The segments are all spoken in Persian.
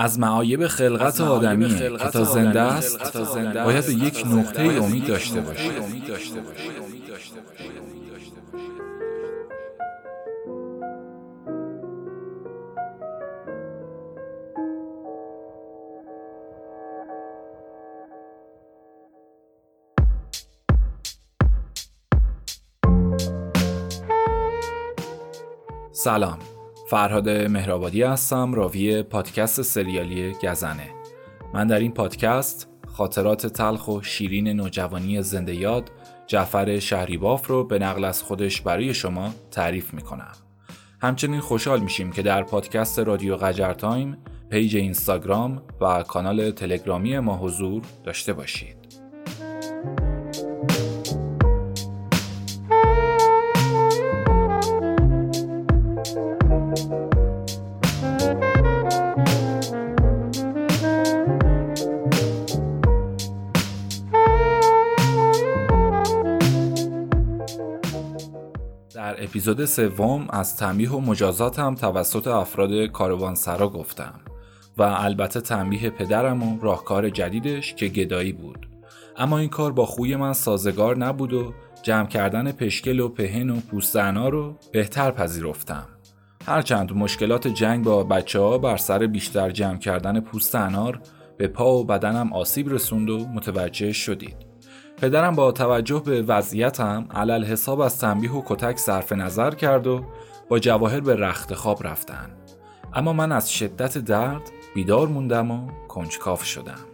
از معایب خلقت آدمی که تا زنده است باید به یک نقطه امید داشته باشید سلام. فرهاد مهرآبادی هستم راوی پادکست سریالی گزنه. من در این پادکست خاطرات تلخ و شیرین نوجوانی زنده یاد جعفر شهری‌باف رو به نقل از خودش برای شما تعریف می‌کنم. همچنین خوشحال میشیم که در پادکست رادیو قجر تایم page اینستاگرام و کانال تلگرامی ما حضور داشته باشید. اپیزود سوم از تنبیه و مجازاتم توسط افراد کاروانسرا گفتم و البته تنبیه پدرم و راهکار جدیدش که گدایی بود. اما این کار با خوی من سازگار نبود و جمع کردن پشکل و پهن و پوستنا رو بهتر پذیرفتم. هرچند مشکلات جنگ با بچه ها بر سر بیشتر جمع کردن پوست انار به پا و بدنم آسیب رسوند و متوجه شدید. پدرم با توجه به وضعیتم علل حساب از تنبیه و کتک صرف نظر کرد و با جواهر به رخت خواب رفتن. اما من از شدت درد بیدار موندم و کنجکاف شدم.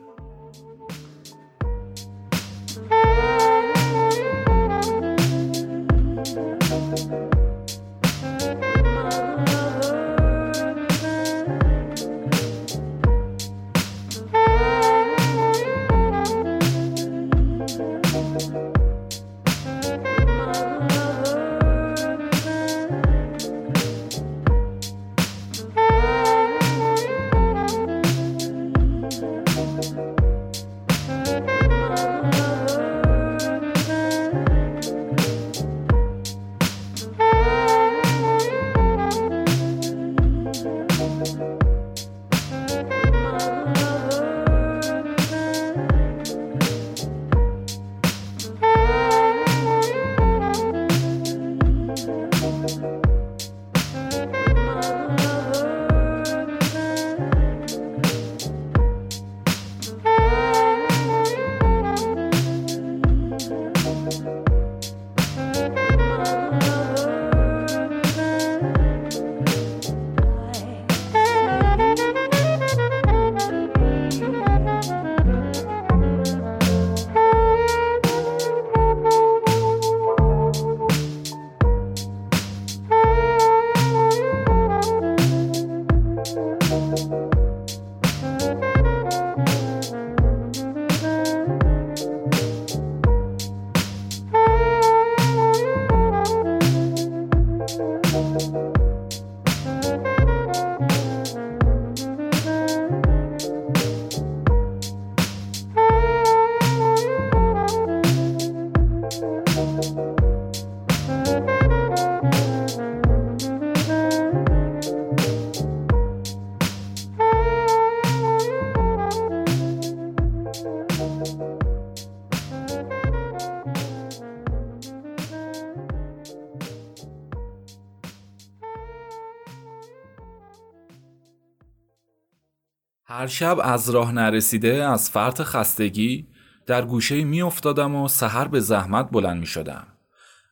هر شب از راه نرسیده از فرط خستگی در گوشه می افتادم و سحر به زحمت بلند می شدم.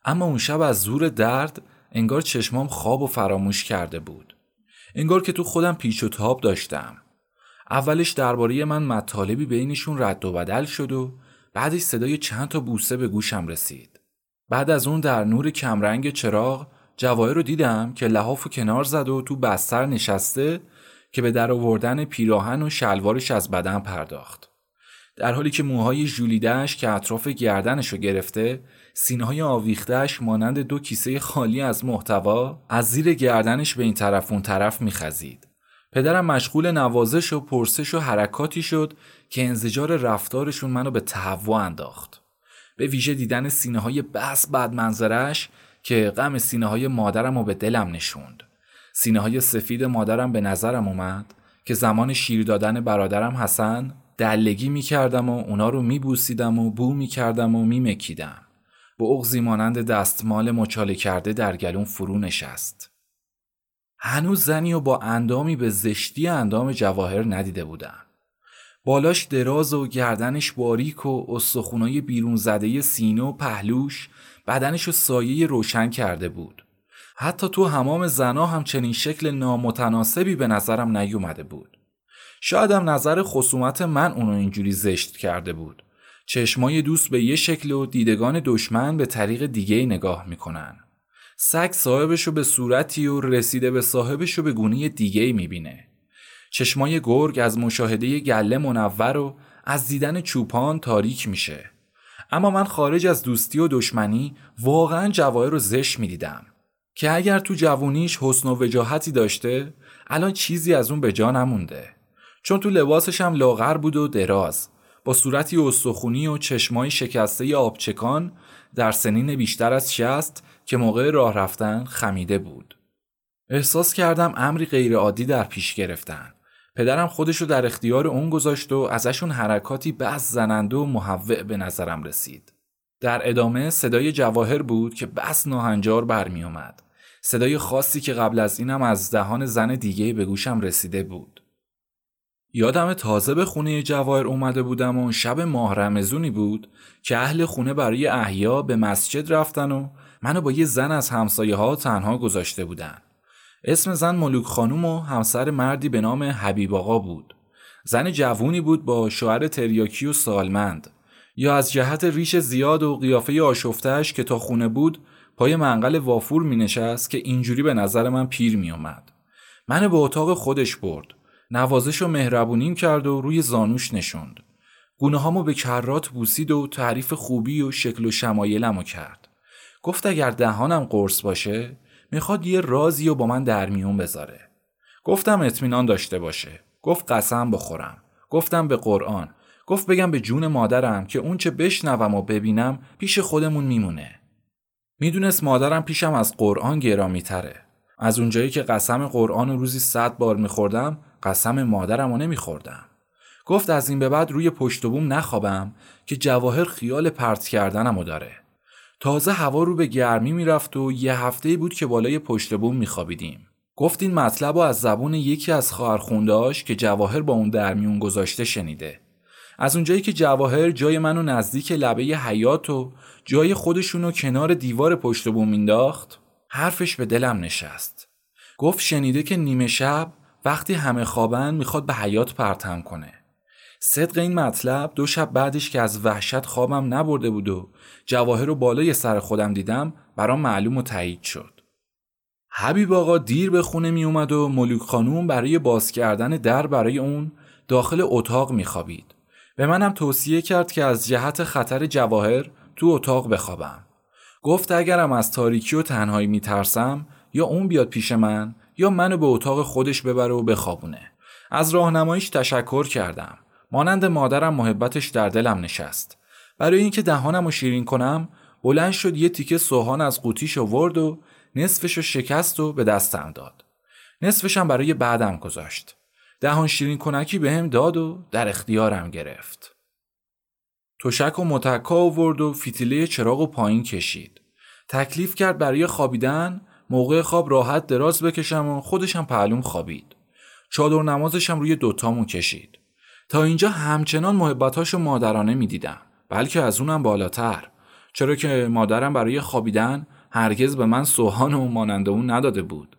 اما اون شب از زور درد انگار چشمام خواب و فراموش کرده بود. انگار که تو خودم پیچ و تاب داشتم. اولش درباره من مطالبی بینشون رد و بدل شد و بعدش صدای چند تا بوسه به گوشم رسید. بعد از اون در نور کمرنگ چراغ جواهر رو دیدم که لحاف و کنار زد و تو بستر نشسته که به در آوردن پیراهن و شلوارش از بدن پرداخت. در حالی که موهای ژولیدهش که اطراف گردنش رو گرفته سینه های آویختهش مانند دو کیسه خالی از محتوا از زیر گردنش به این طرف اون طرف میخزید. پدرم مشغول نوازش و پرسش و حرکاتی شد که انزجار رفتارشون منو به تهوع انداخت. به ویژه دیدن سینه های بس بد منظرش که غم سینه های مادرم رو به دلم نشوند. سینه های سفید مادرم به نظرم اومد که زمان شیر دادن برادرم حسن دلگی می‌کردم و اونا رو میبوسیدم و بو می‌کردم و میمکیدم. با اغزی مانند دستمال مچاله کرده در گلون فرو نشست. هنوز زنی و با اندامی به زشتی اندام جواهر ندیده بودم. بالاش دراز و گردنش باریک و استخونای بیرون زده سینه و پهلوش بدنش رو سایه روشن کرده بود. حتی تو همام زنا هم چنین شکل نامتناسبی به نظرم نیومده بود. شایدم نظر خصومت من اونو اینجوری زشت کرده بود. چشمای دوست به یه شکل و دیدگان دشمن به طریق دیگه نگاه می‌کنن. سگ صاحبشو به صورتی و رسیده به صاحبشو به گونه دیگه می‌بینه. چشمای گرگ از مشاهده گله منور و از دیدن چوپان تاریک میشه. اما من خارج از دوستی و دشمنی واقعا جواهر رو زشت می‌دیدم. که اگر تو جوونیش حسن و وجاهتی داشته الان چیزی از اون به جا نمونده. چون تو لباسش هم لاغر بود و دراز با صورتی استخونی و چشمای شکسته آبچکان در سنین بیشتر از شست که موقع راه رفتن خمیده بود. احساس کردم امری غیرعادی در پیش گرفتن. پدرم خودشو در اختیار اون گذاشت و ازشون حرکاتی بس زننده و محوع به نظرم رسید. در ادامه صدای جواهر بود که بس ناهنجار برمی اومد. صدای خاصی که قبل از اینم از دهان زن دیگه به گوشم رسیده بود. یادم تازه به خونه جواهر اومده بودم و شب ماه رمزونی بود که اهل خونه برای احیا به مسجد رفتن و منو با یه زن از همسایه ها تنها گذاشته بودن. اسم زن ملوک خانوم و همسر مردی به نام حبیب آقا بود. زن جوونی بود با شوهر تریاکی و سالمند. یا از جهت ریش زیاد و قیافه آشفتهش که تا خونه بود پای منقل وافور می نشست که اینجوری به نظر من پیر می اومد. من به اتاق خودش برد. نوازش و مهربونیم کرد و روی زانوش نشوند. گونه هامو به کرات بوسید و تعریف خوبی و شکل و شمایلمو کرد. گفت اگر دهانم قرص باشه می‌خواد یه رازی و با من در میون بذاره. گفتم اطمینان داشته باشه. گفت قسم بخورم. گفتم به قرآن. گفت بگم به جون مادرم که اون چه بشنوم و ببینم پیش خودمون میمونه. می‌دونست مادرم پیشم از قرآن گرامی تره. از اونجایی که قسم قرآن روزی صد بار میخوردم قسم مادرم رو نمیخوردم. گفت از این به بعد روی پشت بوم نخوابم که جواهر خیال پرت کردنمو داره. تازه هوا رو به گرمی می‌رفت و یه هفته بود که بالای پشت بوم میخوابیدیم. گفت این مطلب رو از زبون یکی از خواهرخوندهاش که جواهر با اون در میون گذاشته شنیده. از اونجایی که جواهر جای منو نزدیک لبه حیات و جای خودشونو کنار دیوار پشت بوم مینداخت حرفش به دلم نشست. گفت شنیده که نیمه شب وقتی همه خوابن می‌خواد به حیات پرتم کنه. صدق این مطلب دو شب بعدش که از وحشت خوابم نبرده بود و جواهر رو بالای سر خودم دیدم برام معلوم و تایید شد. حبیب آقا دیر به خونه می اومد و ملوک خانوم برای باز کردن در برای اون داخل اتاق می خوابید. به منم توصیه کرد که از جهت خطر جواهر تو اتاق بخوابم. گفت اگرم از تاریکی و تنهایی می ترسم یا اون بیاد پیش من یا منو به اتاق خودش ببره و بخوابونه. از راهنماییش تشکر کردم. مانند مادرم محبتش در دلم نشست. برای اینکه دهانم رو شیرین کنم بلند شد یه تیکه سوهان از قوطیش ورد و نصفش رو شکست و به دستم داد. نصفشم برای بعدم گذاشت. دهان شیرین کنکی به هم داد و در اختیارم گرفت. تشک و متکا آورد و فیتیله چراغ و پایین کشید. تکلیف کرد برای خوابیدن موقع خواب راحت دراز بکشم و خودشم پهلوم خوابید. چادر نمازشم روی دوتامون کشید. تا اینجا همچنان محبتاشو مادرانه می‌دیدم بلکه از اونم بالاتر چرا که مادرم برای خوابیدن هرگز به من سوهان و مانند اون نداده بود.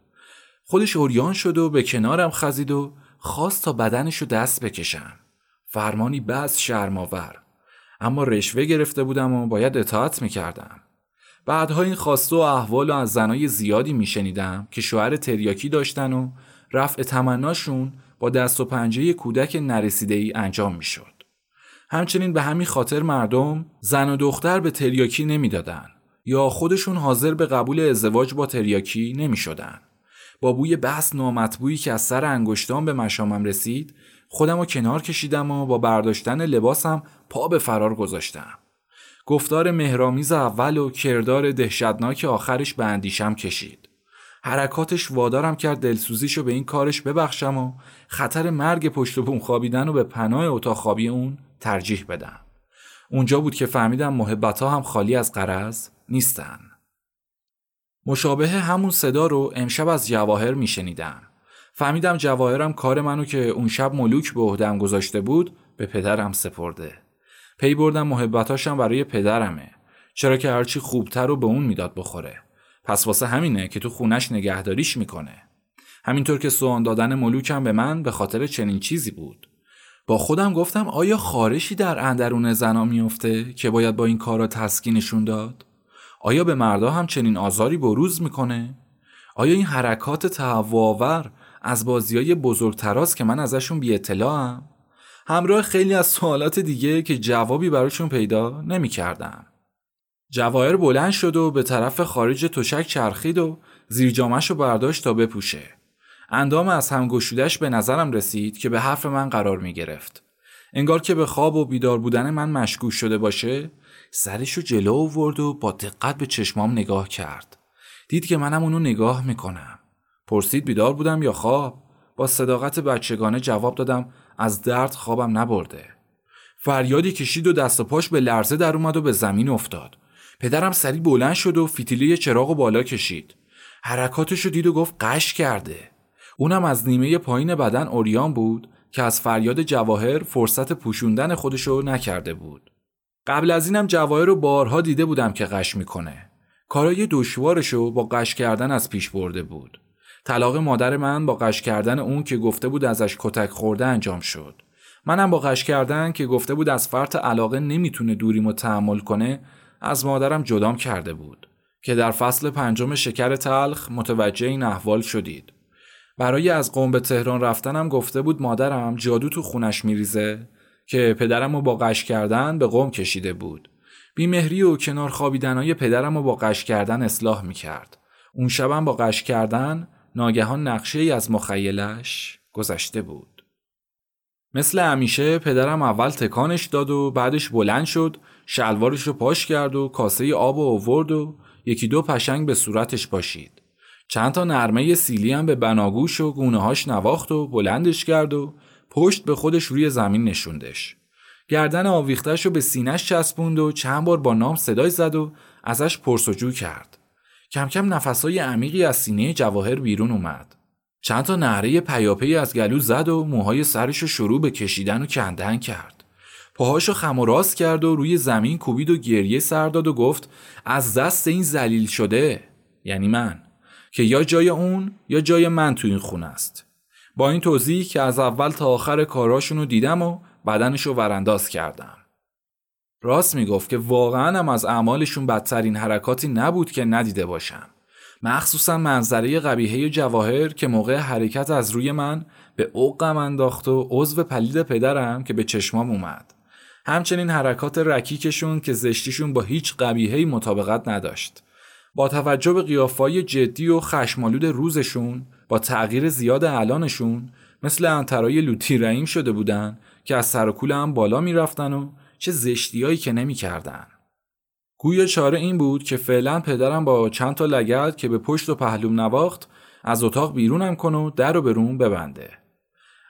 خودش اوریان شد و به کنارم خزید و خواست تا بدنشو دست بکشم. فرمانی بس شرماور. اما رشوه گرفته بودم و باید اطاعت می‌کردم. بعدها این خواسته و احوال و از زنای زیادی میشنیدم که شوهر تریاکی داشتن و رفع تمناشون با دست و پنجه کودک نرسیده ای انجام می‌شد. همچنین به همین خاطر مردم زن و دختر به تریاکی نمی‌دادن یا خودشون حاضر به قبول ازدواج با تریاکی نمی شدن. با بوی بس نامطبوعی که از سر انگشتان به مشامم رسید خودم رو کنار کشیدم و با برداشتن لباسم پا به فرار گذاشتم. گفتار مهرامیز اول و کردار دهشتناک آخرش به اندیشم کشید. حرکاتش وادارم کرد دلسوزیشو به این کارش ببخشم و خطر مرگ پشت بوم خوابیدن و به پناه اتاق خوابی اون ترجیح بدم. اونجا بود که فهمیدم محبت ها هم خالی از قرض نیستن. مشابه همون صدا رو امشب از جواهر میشنیدم. فهمیدم جواهرم کار منو که اون شب ملوک به عهدم گذاشته بود به پدرم سپرده. پی بردم محبتاشم برای پدرمه. چرا که هرچی خوبتر رو به اون می‌داد بخوره. پس واسه همینه که تو خونش نگهداریش می‌کنه. همینطور که سوان دادن ملوکم به من به خاطر چنین چیزی بود. با خودم گفتم آیا خارشی در اندرون زنا میفته که باید با این کارا تسکینشون داد؟ آیا به مردا هم چنین آزاری بروز می‌کنه؟ آیا این حرکات تهوعآور از بازی های بزرگتراست که من ازشون بی اطلاعم؟ همراه خیلی از سوالات دیگه که جوابی براشون پیدا نمی کردم. جواهر بلند شد و به طرف خارج تشک چرخید و زیر جامش رو برداشت تا بپوشه. اندام از هم گشودش به نظرم رسید که به حرف من قرار می گرفت. انگار که به خواب و بیدار بودن من مشکوک شده باشه سرش رو جلو آورد و با دقت به چشمام نگاه کرد. دید که منم اونو نگاه می‌کنم. پرسید بیدار بودم یا خواب؟ با صداقت بچگانه جواب دادم از درد خوابم نبرده. فریادی کشید و دست و پاش به لرزه در اومد و به زمین افتاد. پدرم سری بلند شد و فیتیلی چراغ و بالا کشید. حرکاتشو دید و گفت قش کرده. اونم از نیمه پایین بدن اوریان بود که از فریاد جواهر فرصت پوشوندن خودشو نکرده بود. قبل از اینم جواهر رو بارها دیده بودم که قش می‌کنه. کارای دشوارشو با قش کردن از پیش برده بود. طلاق مادر من با قش کردن اون که گفته بود ازش کتک خورده انجام شد. منم با قش کردن که گفته بود از فرط علاقه نمی‌تونه دوریمو تحمل کنه از مادرم جدام کرده بود که در فصل پنجم شکر تلخ متوجه این احوال شدید. برای از قوم به تهران رفتنم گفته بود مادرم جادو تو خونش میریزه که پدرم رو با قش کردن به قوم کشیده بود. بیمهری و کنار خوابیدنهای پدرم رو با قش کردن اصلاح می‌کرد. اون شبم با قش کردن ناگهان نقشه ای از مخیلش گذشته بود. مثل همیشه پدرم اول تکانش داد و بعدش بلند شد شلوارش رو پاش کرد و کاسه آب و آورد و یکی دو پشنگ به صورتش پاشید. چند تا نرمه سیلی هم به بناگوش و گونه هاش نواخت و بلندش کرد و پشت به خودش روی زمین نشوندش. گردن آویختش رو به سینش چسبوند و چند بار با نام صدای زد و ازش پرسجو کرد. کم کم نفسهای عمیقی از سینه جواهر بیرون اومد. چند تا نهره پیاپی از گلو زد و موهای سرش رو شروع به کشیدن و کندن کرد. پاهاشو خم و راست کرد و روی زمین کوبید و گریه سر داد و گفت از دست این زلیل شده یعنی من که یا جای اون یا جای من تو این خونه است با این توضیح که از اول تا آخر کاراشون رو دیدم و بدنشو ورانداز کردم راست می‌گفت که واقعا هم از اعمالشون بدترین حرکاتی نبود که ندیده باشم. مخصوصا منظره قبیهه جواهر که موقع حرکت از روی من به اوقم انداخت و عضو پلید پدرم که به چشمام اومد. همچنین حرکات رکیکشون که زشتیشون با هیچ قبیهی مطابقت نداشت. با توجه به قیافای جدی و خشمالود روزشون با تغییر زیاد الانشون مثل انترای لوتی رعیم شده بودن که از سر هم بالا می‌رفتن و چه زشتیایی که نمی‌کردن. گویا چاره این بود که فعلا پدرم با چند تا لگد که به پشت و پهلوم نواخت از اتاق بیرونم کنه و در و به روم ببنده.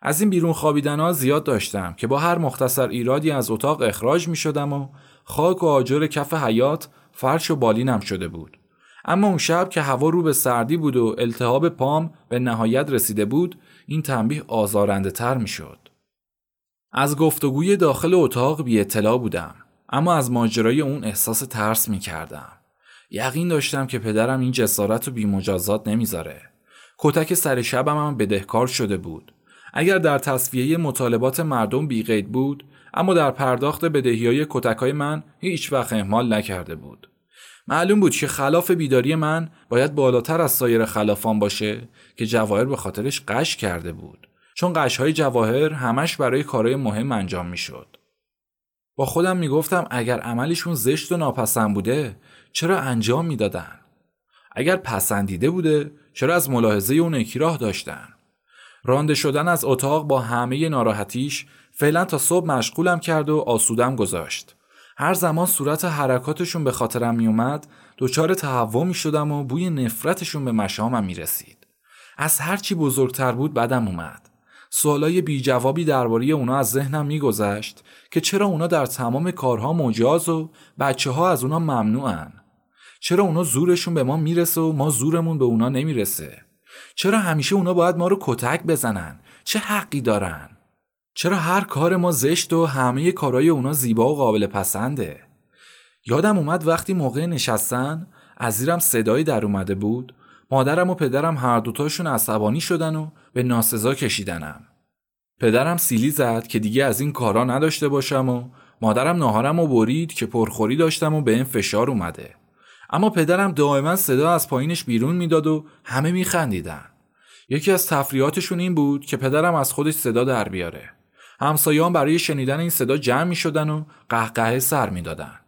از این بیرون خوابیدن ها زیاد داشتم که با هر مختصر ایرادی از اتاق اخراج می شدم و خاک و آجر کف حیات فرش و بالینم شده بود. اما اون شب که هوا رو به سردی بود و التهاب پام به نهایت رسیده بود این تنبیه آزارنده تر می شد. از گفتگوی داخل اتاق بی اطلاع بودم اما از ماجرای اون احساس ترس می کردم. یقین داشتم که پدرم این جسارت رو بی مجازات نمی‌ذاره. کتک سر شبم هم بدهکار شده بود. اگر در تصفیه مطالبات مردم بیقید بود اما در پرداخت بدهی های کتک های من هیچ وقت اهمال نکرده بود. معلوم بود که خلاف بیداری من باید بالاتر از سایر خلافان باشه که جواهر به خاطرش قش کرده بود چون های جواهر همش برای کارهای مهم انجام می‌شد. با خودم می‌گفتم اگر عملشون زشت و ناپسند بوده چرا انجام می‌دادن؟ اگر پسندیده بوده چرا از ملاحظه اون اکراه داشتن؟ رانده شدن از اتاق با همه ناراحتیش فعلا تا صبح مشغولم کرد و آسودم گذاشت. هر زمان صورت حرکاتشون به خاطرم میومد دچار تهوع می شدم و بوی نفرتشون به مشامم می رسید. از هرچی بزرگتر بود بدم اومد. سوالای بی جوابی درباره اونا از ذهنم میگذشت که چرا اونا در تمام کارها مجاز و بچه ها از اونا ممنوعن؟ چرا اونا زورشون به ما می‌رسه و ما زورمون به اونا نمی‌رسه؟ چرا همیشه اونا باید ما رو کتک بزنن؟ چه حقی دارن؟ چرا هر کار ما زشت و همه کارهای اونا زیبا و قابل پسنده؟ یادم اومد وقتی موقع نشستن از زیرم صدایی در اومده بود مادرم و پدرم هر دوتاشون عصبانی شدن و به ناسزا کشیدنم. پدرم سیلی زد که دیگه از این کارا نداشته باشم و مادرم ناهارم و برید که پرخوری داشتم و به این فشار اومده. اما پدرم دائما صدا از پایینش بیرون می‌داد و همه میخندیدن. یکی از تفریحاتشون این بود که پدرم از خودش صدا در بیاره. همسایان برای شنیدن این صدا جمع می شدن و قهقهه سر می‌دادن.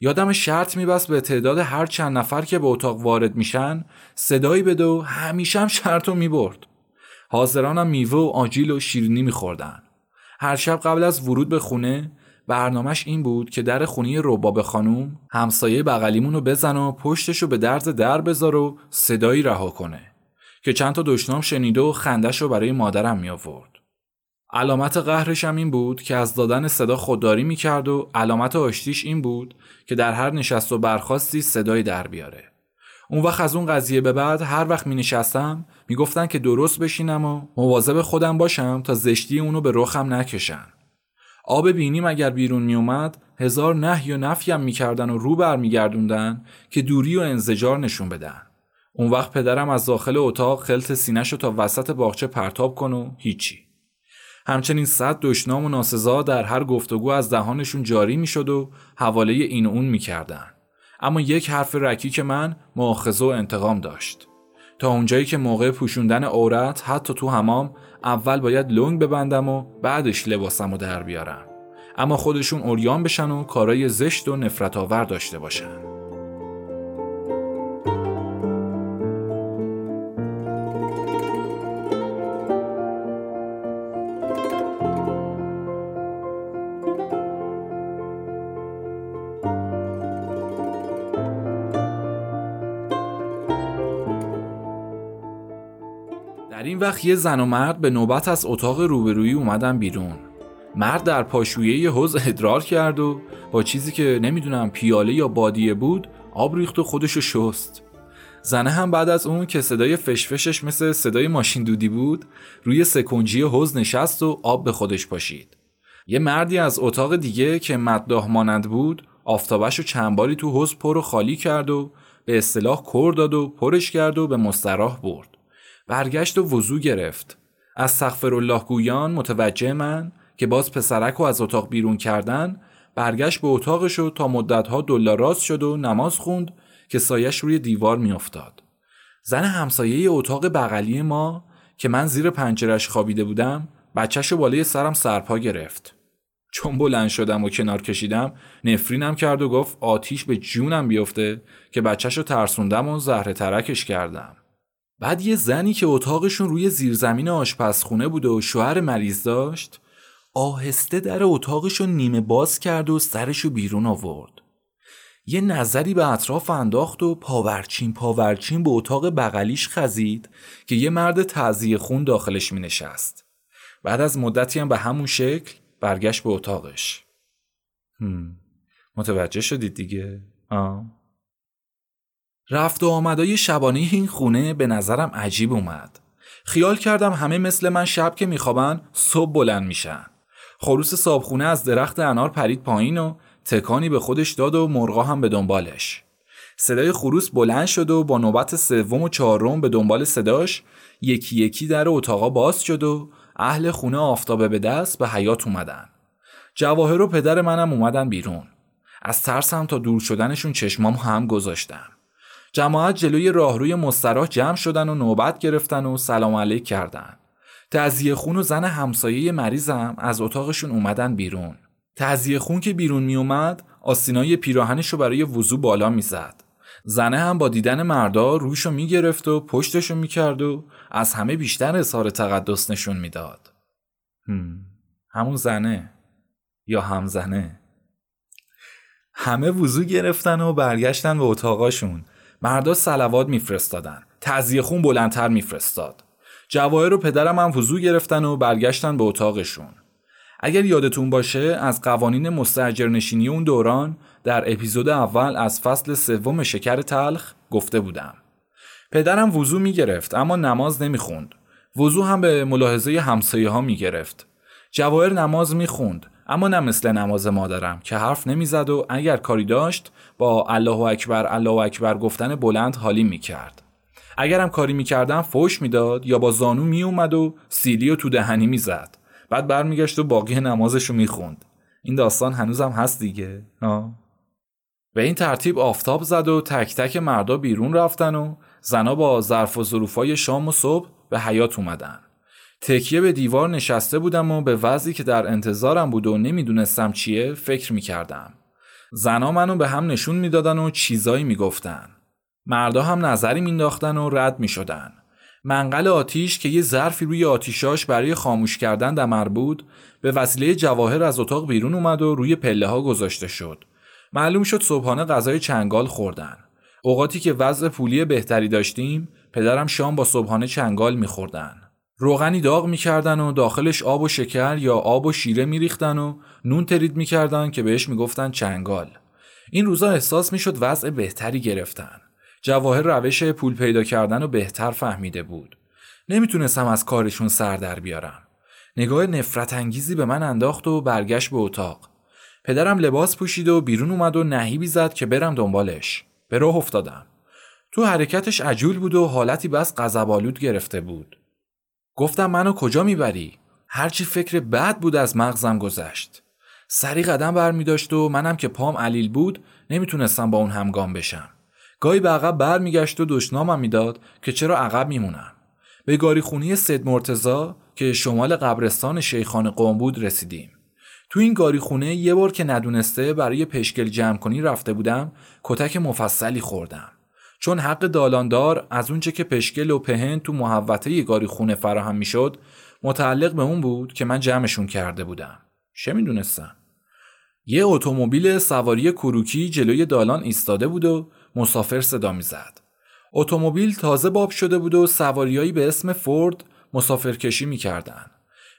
یادم شرط میبست به تعداد هر چند نفر که به اتاق وارد میشن صدایی بده و همیشه هم شرط رو می‌برد حاضرانم میوه و آجیل و شیرینی میخوردن هر شب قبل از ورود به خونه برنامهش این بود که در خونه رباب خانوم همسایه بغلیمون رو بزن و پشتش رو به درز در بذار و صدایی رها کنه که چند تا دشنام شنیده و خندش رو برای مادرم می آورد. علامت قهرش هم این بود که از دادن صدا خودداری می‌کرد و علامت آشتیش این بود که در هر نشست و برخواستی صدایی در بیاره. اون وقت از اون قضیه به بعد هر وقت می نشستم می گفتن که درست بشینم و مواظب خودم باشم تا زشتی اونو به رخم نکشن. آب بینیم اگر بیرون می اومد هزار نهی و نفیم می‌کردن و رو برمیگردوندن که دوری و انزجار نشون بدن. اون وقت پدرم از داخل اتاق خلط سینهشو تا وسط باغچه پرتاب کن و هیچی. همچنین صد دشنام و ناسزا در هر گفتگو از دهانشون جاری می‌شد و حواله این و اون می‌کردن. اما یک حرف رکیک من مؤاخذه و انتقام داشت. تا اونجایی که موقع پوشوندن عورت حتی تو حمام اول باید لنگ ببندم و بعدش لباسم رو در بیارم. اما خودشون اوریان بشن و کارای زشت و نفرت آور داشته باشن. این وقت یه زن و مرد به نوبت از اتاق روبرویی اومدن بیرون. مرد در پاشویه حوز ادرار کرد و با چیزی که نمی‌دونم پیاله یا بادیه بود آب ریخت و خودشو شست. زنه هم بعد از اون که صدای فشفشش مثل صدای ماشین دودی بود روی سکنجی حوز نشست و آب به خودش پاشید. یه مردی از اتاق دیگه که مدده مانند بود آفتابش و چند تو حوز پر و خالی کرد و به اصطلاح کر داد و پرش کرد و به مستراح برد. برگشت و وضو گرفت از سخفر الله گویان متوجه من که باز پسرک رو از اتاق بیرون کردن برگشت به اتاقش و تا مدتها راست شد و نماز خوند که سایش روی دیوار میافتاد. زن همسایه اتاق بغلی ما که من زیر پنجرش خوابیده بودم بچهش بالای سرم سرپا گرفت. چون بلند شدم و کنار کشیدم نفرینم کرد و گفت آتیش به جونم بیفته که بچهش رو ترسوندم و زهر ترکش کردم. بعد یه زنی که اتاقشون روی زیرزمین آشپزخونه بوده و شوهر مریض داشت آهسته در اتاقشو نیمه باز کرد و سرشو بیرون آورد یه نظری به اطراف انداخت و پاورچین پاورچین به اتاق بغلیش خزید که یه مرد تعذیه خون داخلش می نشست. بعد از مدتی هم به همون شکل برگشت به اتاقش. هم. متوجه شدید دیگه؟ آه. رفت و آمدای شبانه این خونه به نظرم عجیب اومد. خیال کردم همه مثل من شب که میخوابن صبح بلند میشن. خروس صابخونه از درخت انار پرید پایین و تکانی به خودش داد و مرغا هم به دنبالش. صدای خروس بلند شد و با نوبت سوم و چهارم به دنبال صداش یکی یکی در اتاقا باز شد و اهل خونه آفتابه به دست به حیات اومدن. جواهر و پدر منم اومدن بیرون. از ترسم تا دور شدنشون چشمام هم گذاشتم. جماعت جلوی راهروی مستراح جمع شدن و نوبت گرفتن و سلام علیک کردن. تعذیه خون و زن همسایه مریضم از اتاقشون اومدن بیرون. تعذیه خون که بیرون می اومد آستینای پیراهنش رو برای وضو بالا می‌زد. زنه هم با دیدن مردا روشو می‌گرفت و پشتشو می‌کرد و از همه بیشتر اظهار تقدس نشون می‌داد. همون زنه یا همزنه همه وضو گرفتن و برگشتن به اتاقاشون مردا سلوات میفرستادن. تزیه خون بلندتر میفرستاد. جواهر و پدرم هم وضو گرفتن و برگشتن به اتاقشون. اگر یادتون باشه از قوانین مستجرنشینی اون دوران در اپیزود اول از فصل سوم شکر تلخ گفته بودم. پدرم وضو می‌گرفت اما نماز نمی‌خوند. وضو هم به ملاحظه همسایه ها می‌گرفت. جواهر نماز می‌خوند. اما نه مثل نماز مادرم که حرف نمی‌زد و اگر کاری داشت با الله اکبر الله اکبر گفتن بلند حالی می‌کرد. اگرم کاری می‌کردم فوش می‌داد یا با زانو میومد و سیلی و تو دهنی می‌زد. بعد برمیگشت و باقی نمازشو می‌خوند. این داستان هنوزم هست دیگه آه. به این ترتیب آفتاب زد و تک تک مردا بیرون رفتن و زنا با ظرف و ظروفای شام و صبح به حیات اومدن. تکیه به دیوار نشسته بودم و به وضعی که در انتظارم بود و نمی‌دونستم چیه فکر می‌کردم. زنا منو به هم نشون می‌دادن و چیزایی می‌گفتن. مردا هم نظری مینداختن و رد می‌شدن. منقل آتیش که یه ظرفی روی آتیشاش برای خاموش کردن دمر بود به وسیله جواهر از اتاق بیرون اومد و روی پله ها گذاشته شد. معلوم شد صبحانه غذای چنگال خوردن. اوقاتی که وضع پولی بهتری داشتیم پدرم شام با صبحانه چنگال میخوردن. روغنی داغ می‌کردن و داخلش آب و شکر یا آب و شیره میریختن و نون ترید می‌کردن که بهش می‌گفتن چنگال. این روزا احساس می‌شد وضع بهتری گرفتن. جواهر روش پول پیدا کردن و بهتر فهمیده بود. نمی‌تونستم از کارشون سر در بیارم. نگاه نفرت انگیزی به من انداخت و برگشت به اتاق. پدرم لباس پوشید و بیرون اومد و نهیبی زد که برم دنبالش. به راه افتادم. تو حرکتش عجول بود و حالتی بس غضب‌آلود گرفته بود. گفتم منو کجا می‌بری؟ هرچی فکر بد بود از مغزم گذشت. سری قدم برمی داشت و منم که پام علیل بود نمی‌تونستم با اون همگام بشم. گاهی به عقب برمیگشت و دشنامم می‌داد که چرا عقب میمونم. به گاری خونی سید مرتزا که شمال قبرستان شیخان قوم بود رسیدیم. تو این گاری خونه یه بار که ندونسته برای پشکل جمع کنی رفته بودم کتک مفصلی خوردم. چون حق دالاندار از اونچه که پشکل و پهن تو محوطه گاری خونه فراهم می‌شد متعلق به اون بود که من جمعشون کرده بودم. چه می‌دونستم؟ یه اتومبیل سواری کروکی جلوی دالان ایستاده بود و مسافر صدا می‌زد. اتومبیل تازه باب شده بود و سواریایی به اسم فورد مسافرکشی می‌کردن.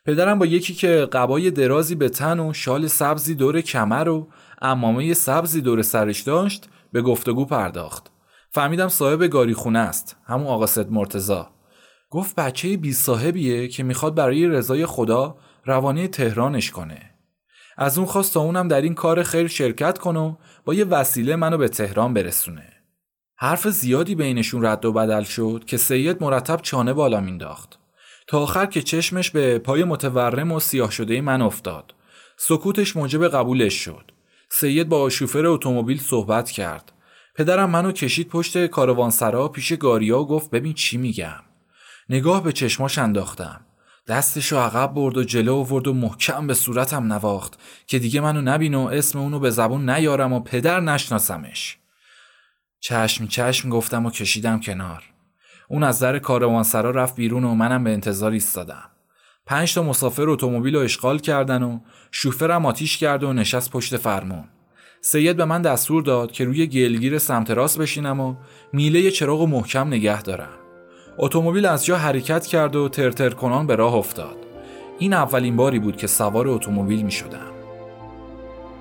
پدرم با یکی که قبای درازی به تن و شال سبزی دور کمر و امامه سبزی دور سرش داشت به گفتگو پرداخت. فهمیدم صاحب گاری خونه است. همون آقا سد مرتزا گفت بچه بی صاحبیه که می‌خواد برای رضای خدا روانه تهرانش کنه. از اون خواست تا اونم در این کار خیر شرکت کنه و با یه وسیله منو به تهران برسونه. حرف زیادی بینشون رد و بدل شد که سید مرتب چانه بالا مینداخت. تا آخر که چشمش به پای متورم و سیاه شده من افتاد. سکوتش موجب قبولش شد. سید با شوفر اتومبیل صحبت کرد. پدرم منو کشید پشت کاروانسرا پیش گاریا و گفت ببین چی میگم. نگاه به چشماش انداختم. دستشو عقب برد و جلو آورد و محکم به صورتم نواخت که دیگه منو نبین و اسم اونو به زبون نیارم و پدر نشناسمش. چشم چشم گفتم و کشیدم کنار. اون از در کاروانسرا رفت بیرون و منم به انتظار ایستادم. پنج تا مسافر اتومبیل رو اشغال کردن و شوفرم آتیش کرد و نشست پشت فرمون. سید به من دستور داد که روی گلگیر سمت راست بشینم و میله چراغ محکم نگه دارم. اتومبیل از جا حرکت کرد و ترتر کنان به راه افتاد. این اولین باری بود که سوار اتومبیل می شدم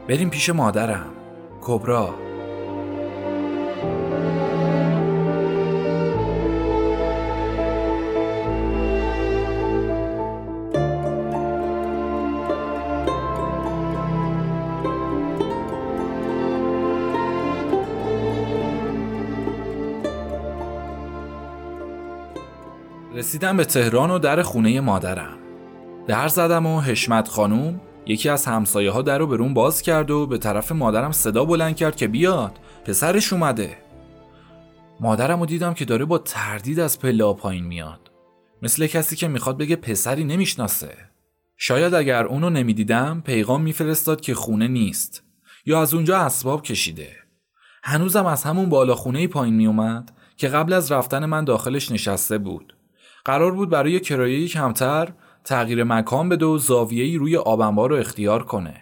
بریم پیش مادرم. کبرا. رسیدم به تهران و در خونه مادرم. در زدم و حشمت خانوم یکی از همسایه ها در رو به روم باز کرد و به طرف مادرم صدا بلند کرد که بیاد پسرش اومده. مادرم رو دیدم که داره با تردید از پله پایین میاد. مثل کسی که می‌خواد بگه پسری نمی‌شناسه. شاید اگر اونو نمی‌دیدم پیغام میفرستاد که خونه نیست یا از اونجا اسباب کشیده. هنوزم از همون بالا خونه پایین میومد که قبل از رفتن من داخلش نشسته بود. قرار بود برای کرایه کمتر تغییر مکان بده و زاویه‌ای روی آبنبار رو اختیار کنه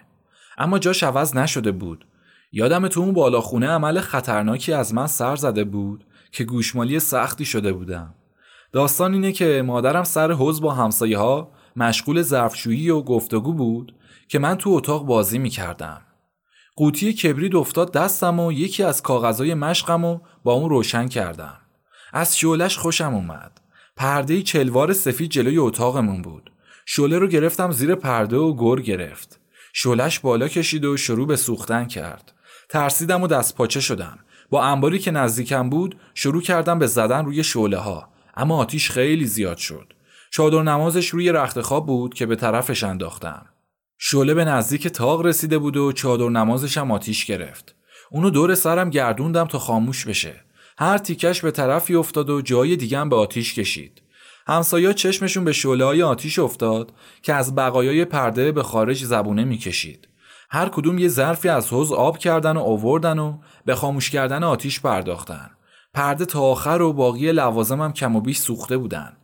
اما جاش عوض نشده بود یادم تو اون بالاخونه عمل خطرناکی از من سر زده بود که گوشمالی سختی شده بودم. داستان اینه که مادرم سر حوز با همسایه ها مشغول ظرفشویی و گفتگو بود که من تو اتاق بازی می کردم. قوطی کبرید افتاد دستم و یکی از کاغذهای مشقم و با اون روشن کردم. از شولش خوشم اومد. پرده چلوار سفید جلوی اتاقمون بود. شوله رو گرفتم زیر پرده و گر گرفت. شولش بالا کشید و شروع به سوختن کرد. ترسیدم و دست پاچه شدم. با انباری که نزدیکم بود شروع کردم به زدن روی شوله ها. اما آتیش خیلی زیاد شد. چادر نمازش روی رخت خواب بود که به طرفش انداختم. شعله به نزدیک تاق رسیده بود و چادر نمازشم آتیش گرفت. اونو دور سرم گردوندم تا خاموش بشه. هر تیکش به طرفی افتاد و جای دیگه به آتیش کشید. همسایا چشمشون به شعله آتیش افتاد که از بقایای پرده به خارج زبونه می‌کشید. هر کدوم یه ظرفی از حوز آب کردن و آوردن و به خاموش کردن آتیش پرداختن. پرده تا آخر و باقی لوازمم کم و بیش سوخته بودن.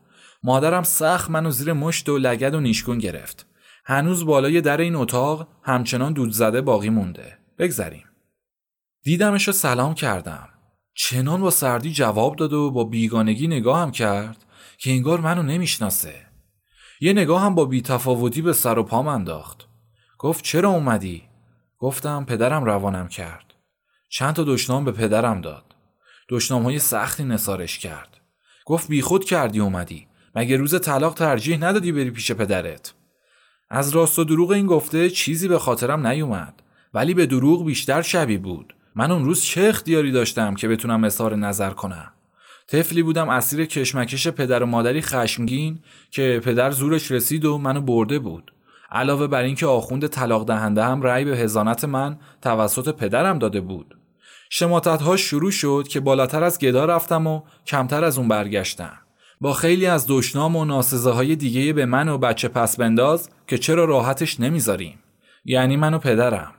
مادرم سخت منو زیر مشت و لگد و نیشگون گرفت. هنوز بالای در این اتاق همچنان دود زده باقی مونده. بگذریم. دیدمش رو سلام کردم. چنان با سردی جواب داد و با بیگانگی نگاهم کرد که انگار منو نمی‌شناسه. یه نگاه هم با بیتفاوتی به سر و پام انداخت. گفت چرا اومدی؟ گفتم پدرم روانم کرد. چند تا دشنام به پدرم داد. دشنام های سختی نسارش کرد. گفت بیخود کردی اومدی. مگه روز طلاق ترجیح ندادی بری پیش پدرت؟ از راست و دروغ این گفته چیزی به خاطرم نیومد ولی به دروغ بیشتر شبیه بود من اون روز چه اختیاری داشتم که بتونم اظهار نظر کنم. طفلی بودم اسیر کشمکش پدر و مادری خشمگین که پدر زورش رسید و منو برده بود. علاوه بر اینکه آخوند طلاق دهنده هم رأی به هزانت من توسط پدرم داده بود. شماتت ها شروع شد که بالاتر از گدا رفتم و کمتر از اون برگشتم. با خیلی از دشنام و ناسزه دیگه به من و بچه پس بنداز که چرا راحتش نمی‌ذاریم. یعنی من و پدرم.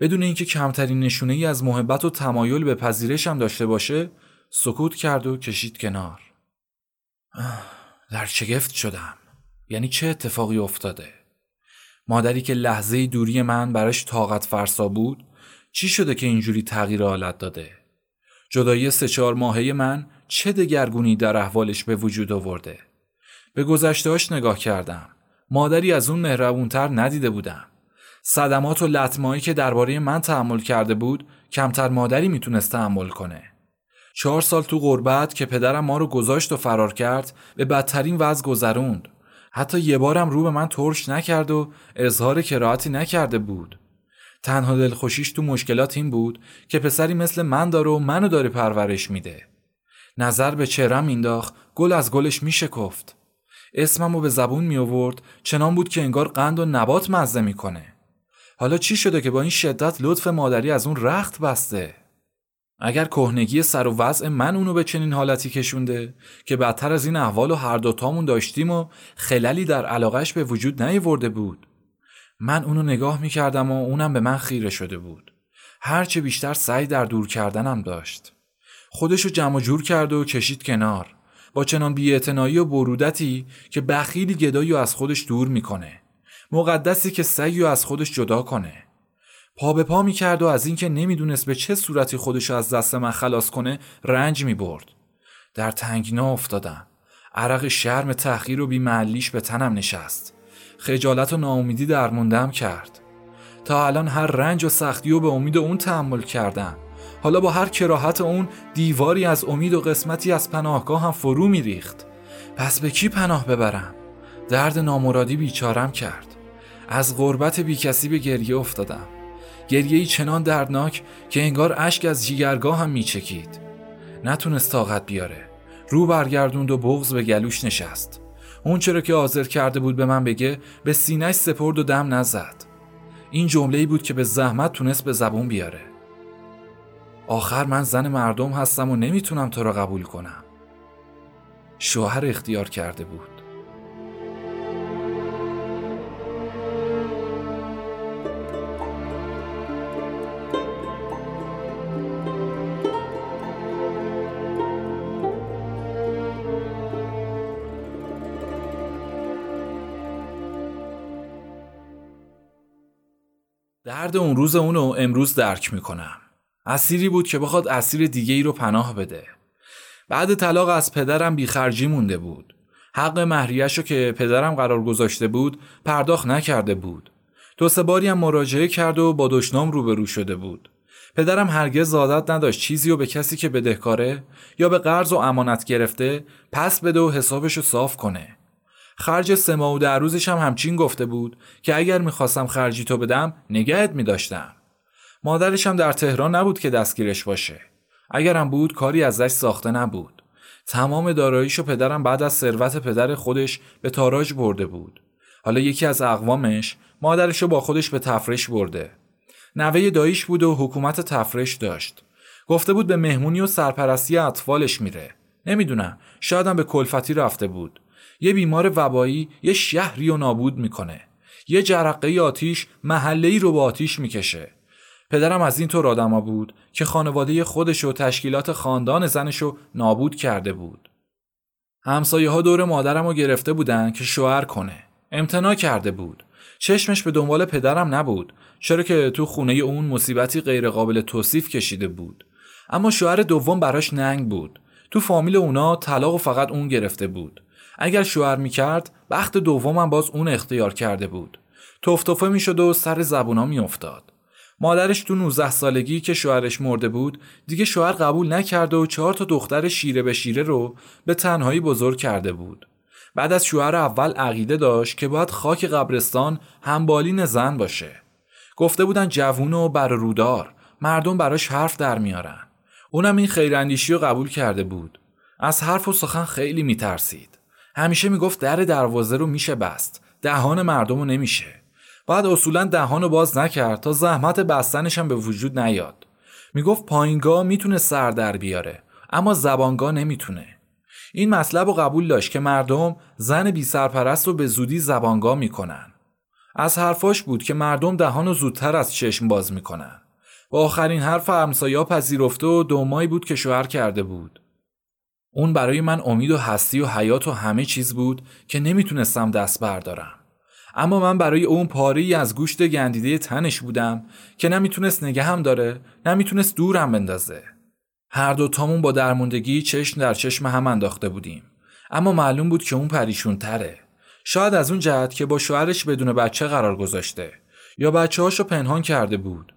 بدون اینکه کمترین نشونه ای از محبت و تمایل به پذیرشم داشته باشه سکوت کرد و کشید کنار. در شگفت شدم. یعنی چه اتفاقی افتاده؟ مادری که لحظه دوری من براش طاقت فرسا بود چی شده که اینجوری تغییر حالت داده؟ جدایی سه چهار ماهه من چه دگرگونی در احوالش به وجود آورده؟ به گذشتهاش نگاه کردم. مادری از اون مهربونتر ندیده بودم. صدمات و لطمایی که درباره من تحمل کرده بود کمتر مادری می‌تونست تحمل کنه. چهار سال تو غربت که پدرم ما رو گذاشت و فرار کرد به بدترین وضع گذروند. حتی یه بارم رو به من ترش نکرد و اظهار کراهتی نکرده بود. تنها دلخوشیش تو مشکلات این بود که پسری مثل من داره و منو داره پرورش میده. نظر به چهرم مینداخت گل از گلش میشکفت اسممو به زبون می آورد چنان بود که انگار قند و نبات مزه می‌کنه. حالا چی شده که با این شدت لطف مادری از اون رخت بسته؟ اگر کهنگی سر و وضع من اونو به چنین حالتی کشونده که بدتر از این احوال و هر دوتامون داشتیم و خللی در علاقش به وجود نیورده بود. من اونو نگاه می‌کردم و اونم به من خیره شده بود. هرچه بیشتر سعی در دور کردنم داشت. خودشو جمع جور کرد و کشید کنار. با چنان بیاعتنایی و برودتی که بخیلی گدایی از خودش دور می‌کنه. مقدسی که سعی از خودش جدا کنه. پا به پا می‌کرد و از اینکه نمی‌دونست به چه صورتی خودش از دست من خلاص کنه رنج می‌برد. در تنگنا افتادم. عرق شرم تحقیر و بیمعلیش به تنم نشست. خجالت و ناامیدی درموندم کرد. تا الان هر رنج و سختی و به امید اون تحمل کردم. حالا با هر کراهت اون دیواری از امید و قسمتی از پناهگاه هم فرو میریخت. پس به کی پناه ببرم؟ درد نامرادی بیچارم کرد. از غربت بی کسی به گریه افتادم. گریه چنان دردناک که انگار اشک از جیگرگاه هم میچکید. نتونست طاقت بیاره. رو برگردوند و بغز به گلوش نشست. اون چرا که حاضر کرده بود به من بگه به سینهش سپرد و دم نزد. این جمله بود که به زحمت تونست به زبون بیاره. آخر من زن مردم هستم و نمی‌تونم تو را قبول کنم. شوهر اختیار کرده بود. درد اون روز اونو امروز درک می‌کنم. اسیری بود که بخواد اسیر دیگه ای رو پناه بده. بعد طلاق از پدرم بیخرجی مونده بود. حق مهریهشو که پدرم قرار گذاشته بود پرداخت نکرده بود. دو سه باری هم مراجعه کرد و با دشنام روبرو شده بود. پدرم هرگز عادت نداشت چیزی رو به کسی که بدهکاره یا به قرض و امانت گرفته پس بده و حسابشو صاف کنه. خرج سه ماه و در روزش هم همچین گفته بود که اگر می‌خواستم خرجی تو بدم نگهت میداشتم. مادرش هم در تهران نبود که دستگیرش باشه. اگرم بود کاری ازش ساخته نبود. تمام داراییشو پدرم بعد از ثروت پدر خودش به تاراج برده بود. حالا یکی از اقوامش مادرشو با خودش به تفرش برده. نوه داییش بود و حکومت تفرش داشت. گفته بود به مهمونی و سرپرستی اطفالش میره. نمی‌دونم شایدم به کلفتی رفته بود. یه بیمار وبایی یه شهری و نابود می‌کنه. یه جرقه آتیش محله رو با آتیش می‌کشه. پدرم از این طور آدما بود که خانواده خودش و تشکیلات خاندان زنش رو نابود کرده بود. همسایه ها دور مادرم رو گرفته بودن که شوهر کنه. امتناع کرده بود. چشمش به دنبال پدرم نبود. چرا که تو خونه اون مصیبتی غیرقابل توصیف کشیده بود. اما شوهر دوم براش ننگ بود. تو فامیل اونا طلاق فقط اون گرفته بود. اگر شوهر می‌کرد بخت دومم باز اون اختیار کرده بود. توفتوفه می‌شد و سر زبونا میافتاد. مادرش تو 19 سالگی که شوهرش مرده بود دیگه شوهر قبول نکرده و چهار تا دختر شیره به شیره رو به تنهایی بزرگ کرده بود. بعد از شوهر اول عقیده داشت که باید خاک قبرستان همبالین زن باشه. گفته بودن جوون و بر رودار مردم براش حرف در میارن. اونم این خیراندیشی رو قبول کرده بود. از حرف و سخن خیلی میترسید. همیشه می‌گفت در دروازه رو میشه بست. دهان مردم رو نمیشه. باید اصولا دهان رو باز نکرد تا زحمت بستنش هم به وجود نیاد. می‌گفت پایینگاه می‌تونه سر در بیاره اما زبانگاه نمی‌تونه. این مطلب رو قبول داشت که مردم زن بی سرپرست رو به زودی زبانگاه می‌کنن. از حرفاش بود که مردم دهان رو زودتر از چشم باز می‌کنن. با آخرین حرف همسایا پذیرفته و دومایی بود که شوهر کرده بود. اون برای من امید و هستی و حیات و همه چیز بود که نمی‌تونستم دست بردارم. اما من برای اون پاری از گوشت گندیده تنش بودم که نمی‌تونست نگه داره نمی‌تونست دورم بندازه. هر دو تامون با درموندگی چشم در چشم هم انداخته بودیم. اما معلوم بود که اون پریشون تره شاید از اون جهت که با شوهرش بدون بچه قرار گذاشته یا بچه هاشو پنهان کرده بود.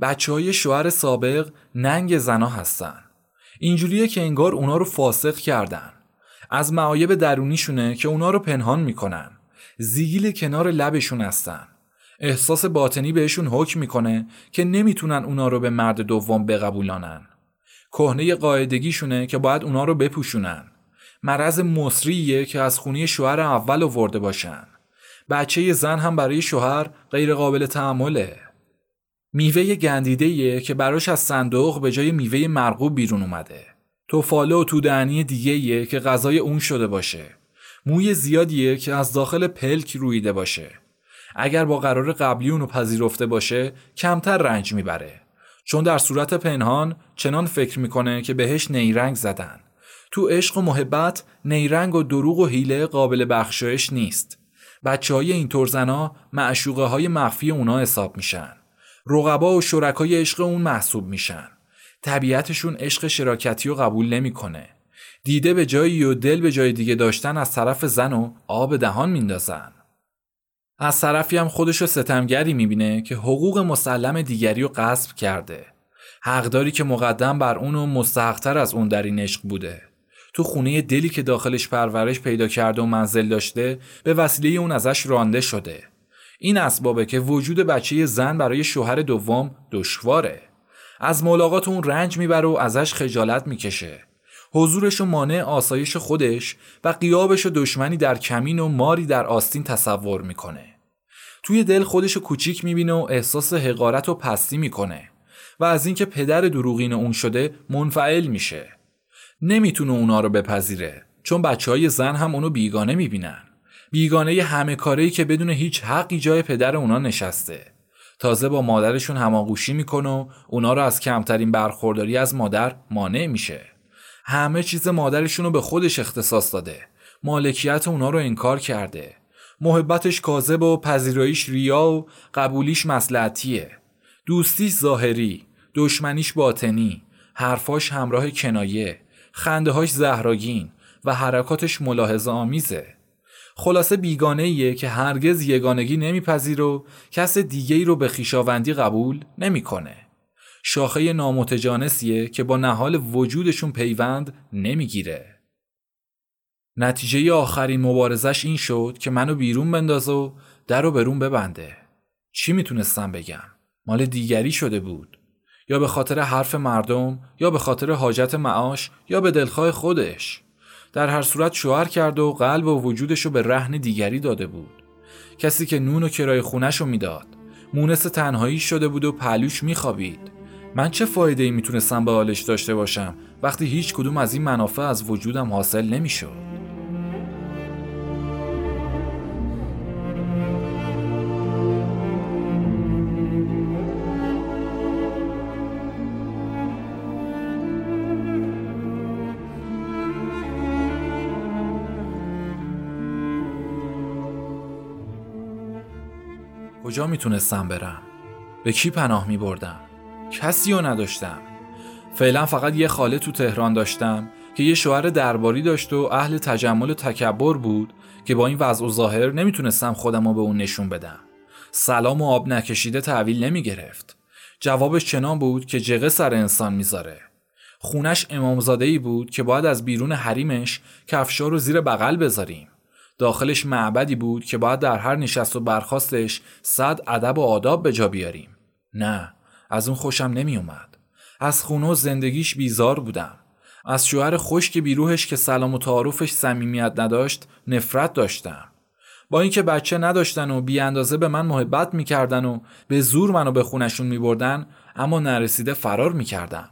بچه های شوهر سابق ننگ زنا هستن. اینجوریه که انگار اونا رو فاسق کردن. از معایب درونیشونه که اونا رو پنهان می‌کنن. زیگیل کنار لبشون هستن. احساس باطنی بهشون حکم می‌کنه که نمی‌تونن اونا رو به مرد دوم بقبولانن. کهنه قاعدگیشونه که باید اونا رو بپوشونن. مرض مصریه که از خونی شوهر اول ورده باشن. بچه زن هم برای شوهر غیر قابل تحمله میوه گندیده که براش از صندوق به جای میوه مرغوب بیرون اومده. توفاله و تودعنی دیگه که غذای اون شده باشه. موی زیادیه که از داخل پلک رویده باشه. اگر با قرار قبلی اونو پذیرفته باشه کمتر رنج می‌بره. چون در صورت پنهان چنان فکر می‌کنه که بهش نیرنگ زدن. تو عشق و محبت نیرنگ و دروغ و حیله قابل بخشایش نیست. بچه های اینطور زنا معشوقه های مخفی اونا حساب میشن. رقبا و شرکای عشق اون محسوب میشن. طبیعتشون عشق شراکتی رو قبول نمی‌کنه. دیده به جایی و دل به جای دیگه داشتن از طرف زن و آب دهان میندازن. از طرفی هم خودشو ستمگری می‌بینه که حقوق مسلم دیگری رو غصب کرده. حقداری که مقدم بر اون و مستحقتر از اون در این عشق بوده. تو خونه دلی که داخلش پرورش پیدا کرده و منزل داشته به وسیله اون ازش رانده شده. این اسبابه که وجود بچه زن برای شوهر دوم دشواره از ملاقات اون رنج می‌بره و ازش خجالت می‌کشه حضورش و مانع آسایش خودش و قیابش و دشمنی در کمین و ماری در آستین تصور می‌کنه. توی دل خودش کوچیک می‌بینه و احساس حقارت و پستی می‌کنه و از اینکه پدر دروغین اون شده منفعل میشه. نمی‌تونه اونا رو بپذیره چون بچه های زن هم اونو بیگانه می‌بینن. بیگانه همه کاری که بدون هیچ حقی جای پدر اونا نشسته. تازه با مادرشون هماغوشی می‌کنه و اونا رو از کمترین برخورداری از مادر مانع میشه. همه چیز مادرشون رو به خودش اختصاص داده مالکیت اونا رو انکار کرده محبتش کاذب و پذیراییش ریا و قبولیش مسلحتیه دوستیش ظاهری دشمنیش باطنی حرفاش همراه کنایه خنده هاش زهراگین و حرکاتش ملاحظه آمیزه خلاصه بیگانه ایه که هرگز یگانگی نمیپذیر و کس دیگه ای رو به خیشاوندی قبول نمی‌کنه. شاخه نامتجانسیه که با نهال وجودشون پیوند نمی‌گیره. نتیجه آخرین مبارزش این شد که منو بیرون بنداز و در رو برون ببنده. چی می‌تونستم بگم؟ مال دیگری شده بود. یا به خاطر حرف مردم یا به خاطر حاجت معاش یا به دلخواه خودش. در هر صورت شوهر کرد و قلب و وجودش رو به رهن دیگری داده بود. کسی که نون و کرای خونش رو می‌داد. مونس تنهایی شده بود و پلوش میخوابید. من چه فایده ای می‌تونستم به حالش داشته باشم وقتی هیچ کدوم از این منافع از وجودم حاصل نمی‌شد. کجا می‌تونستم برم؟ به کی پناه می بردم؟ کسی رو نداشتم. فعلا فقط یه خاله تو تهران داشتم که یه شوهر درباری داشت و اهل تجمل و تکبر بود که با این وضع و ظاهر نمی‌تونستم خودم رو به اون نشون بدم. سلام و آب نکشیده تحویل نمی گرفت جوابش چنان بود که جغه سر انسان می‌ذاره. خونش امامزاده ای بود که باید از بیرون حریمش کفشا رو زیر بغل بذاریم. داخلش معبدی بود که باید در هر نشست و برخواستش صد ادب و آداب به جا بیاریم. نه از اون خوشم نمی اومد از خونه و زندگیش بیزار بودم. از شوهر خشک بیروهش که سلام و تعارفش صمیمیت نداشت نفرت داشتم. با اینکه بچه نداشتن و بی اندازه به من محبت می‌کردن و به زور منو به خونشون میبردن اما نرسیده فرار می‌کردم.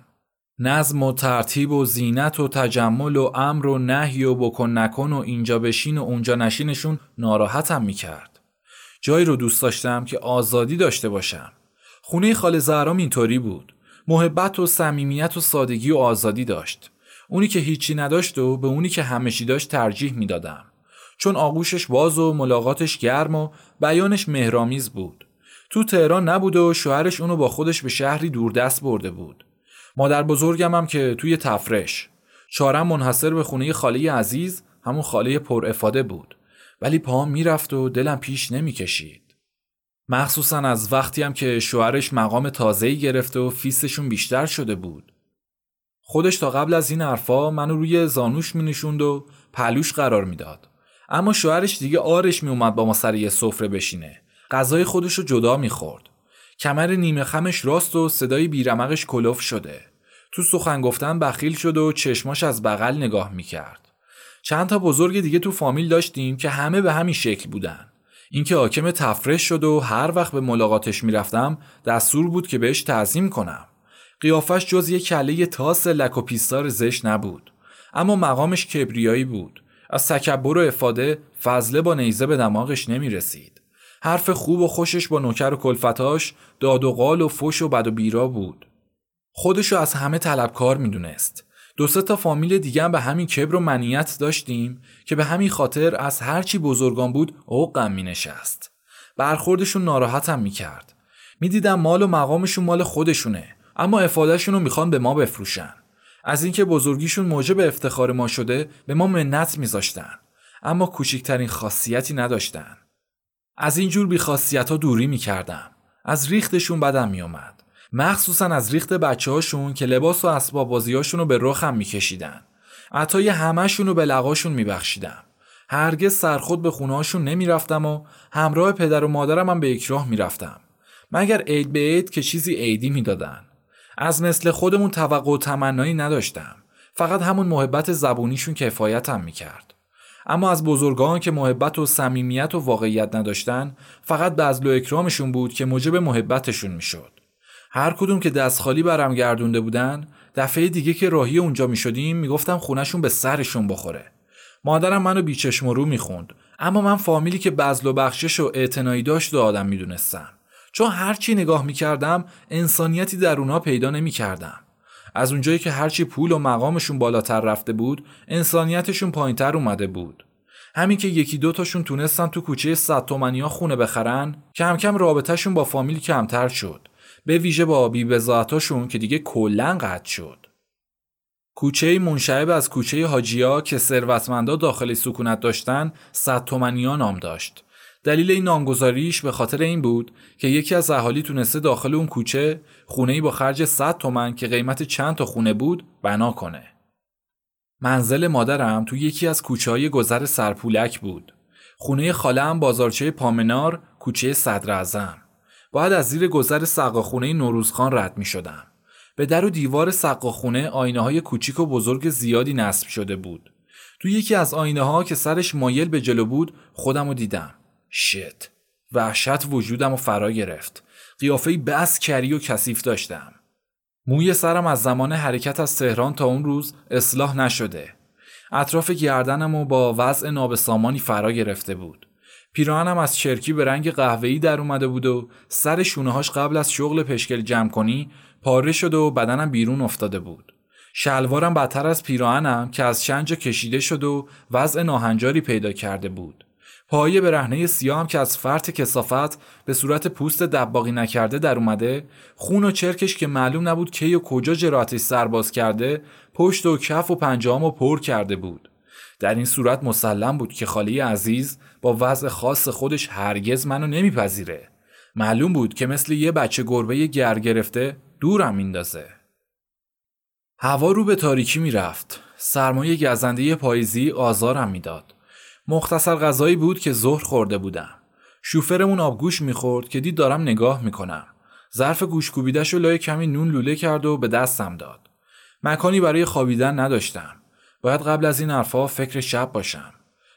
نظم و ترتیب و زینت و تجمل و امر و نهی و بکن نکن و اینجا بشین و اونجا نشینشون ناراحتم می‌کرد. جایی رو دوست داشتم که آزادی داشته باشم. خونه خال زهرام اینطوری بود. محبت و صمیمیت و سادگی و آزادی داشت. اونی که هیچی نداشت و به اونی که همشی داشت ترجیح می‌دادم. چون آغوشش باز و ملاقاتش گرم و بیانش مهرامیز بود. تو تهران نبود و شوهرش اونو با خودش به شهری دوردست برده بود. مادر بزرگم هم که توی تفرش. چارم منحصر به خونه خاله عزیز همون خاله پر افاده بود. ولی پا می‌رفت و دلم پیش نمی‌کشید. مخصوصا از وقتی هم که شوهرش مقام تازه‌ای گرفت و فیستشون بیشتر شده بود. خودش تا قبل از این حرفا منو روی زانوش می نشوند و پلوش قرار می‌داد. اما شوهرش دیگه آرش می اومد با ما سر یه سفره بشینه. غذای خودش رو جدا می‌خورد. کمر نیمه خمش راست و صدای بیرمقش کلوف شده تو سخن گفتن بخیل شد و چشماش از بغل نگاه می‌کرد. چند تا بزرگ دیگه تو فامیل داشتیم که همه به همین شکل بودن. اینکه حاکم تفرش شد و هر وقت به ملاقاتش می‌رفتم دستور بود که بهش تعظیم کنم. قیافش جز یه کله تاس لک و پیستار زشت نبود. اما مقامش کبریایی بود. از تکبر و افاده فضله با نیزه به دماغش نمی رسید. حرف خوب و خوشش با نوکر و کلفتاش داد و قال و فش و بد و بیرا بود. خودشو از همه طلبکار می‌دونست. دو سه تا فامیل دیگه هم به همین کبر و منیت داشتیم که به همین خاطر از هرچی بزرگان بود اوقم می نشست. برخوردشون ناراحتم می کرد. می دیدم مال و مقامشون مال خودشونه اما افادهشون رو می‌خوان به ما بفروشن. از اینکه بزرگیشون موجب افتخار ما شده به ما منت میذاشتن اما کوچکترین خاصیتی نداشتن. از اینجور بی خاصیت ها دوری می‌کردم. از ریختشون بدم میومد. مخصوصا از ریخت بچه هاشون که لباس و اسباب بازیاشون رو به رخم میکشیدن. عطای همهشون رو به لقاشون میبخشیدم. هرگز سرخود به خونه هاشون نمی‌رفتم و همراه پدر و مادرم هم به یک راه می‌رفتم. مگر عید به عید که چیزی عیدی می‌دادن. از مثل خودمون توقع و تمنایی نداشتم. فقط همون محبت زبونیشون کفایتم می‌کرد. اما از بزرگان که محبت و صمیمیت و واقعیت نداشتن فقط بذل و اکرامشون بود که موجب محبتشون می‌شد. هر کدوم که دست خالی برم گردونده بودن دفعه دیگه که راهی اونجا می شدیم می‌گفتم خونشون به سرشون بخوره. مادرم منو بیچشم و رو می‌خوند. اما من فامیلی که بزل و بخشش و اعتنایی داشت و آدم می‌دونستم. چون هرچی نگاه می‌کردم انسانیتی در اونا پیدا نمی‌کردم. از اونجایی که هرچی پول و مقامشون بالاتر رفته بود انسانیتشون پایینتر اومده بود. همین که یکی دو تاشون تونستن تو کوچه صد تومنیا خونه بخرن کم کم رابطهشون با فامیل کمتر شد. به ویژه با بی که دیگه کلا قطع شد. کوچه منشعب از کوچه حاجیا که ثروتمندا داخل سکونت داشتن صد تومنیا نام داشت. دلیل این نامگذاریش به خاطر این بود که یکی از اهالی تونسته داخل اون کوچه خونه با خرج 100 تومن که قیمت چند تا خونه بود بنا کنه. منزل مادرم تو یکی از کوچه های گذر سرپولک بود. خونه خالم بازارچه پامنار کوچه صدر ازم. باید از زیر گذر سقاخونه نوروزخان رد می شدم. به در و دیوار سقاخونه آینه های کوچیک و بزرگ زیادی نصب شده بود. تو یکی از آینه ها که سرش مایل به جلو بود خودم رو دیدم. شت وحشت وجودم و فرا گرفت. قیافه بس کری و کثیف داشتم. موی سرم از زمان حرکت از تهران تا اون روز اصلاح نشده. اطراف گردنم و با وضع نابسامانی فرا گرفته بود. پیراهنم از چرکی به رنگ قهوه‌ای در اومده بود و سر شونه‌هاش قبل از شغل پشکل جمع کنی پاره شده و بدنم بیرون افتاده بود. شلوارم بدتر از پیراهنم که از شنج کشیده شد و وضع ناهنجاری پیدا کرده بود. پایه برهنه سیاه هم که از فرط کسافت به صورت پوست دباقی نکرده در اومده خون و چرکش که معلوم نبود کی و کجا جراتش سرباز کرده پشت و کف و پنجام و پر کرده بود. در این صورت مسلم بود که خالی عزیز با وضع خاص خودش هرگز منو نمیپذیره. معلوم بود که مثل یه بچه گربه گر گرفته دورم میندازه. هوا رو به تاریکی می‌رفت. سرمایه گزنده پاییزی آزارم می‌داد. مختصر غذایی بود که ظهر خورده بودم. شوفرمون آبگوش می‌خورد که دید دارم نگاه می‌کنم. ظرف گوش کوبیدش و لای کمی نون لوله کرد و به دستم داد. مکانی برای خوابیدن نداشتم. باید قبل از این حرفها فکر شب باشم.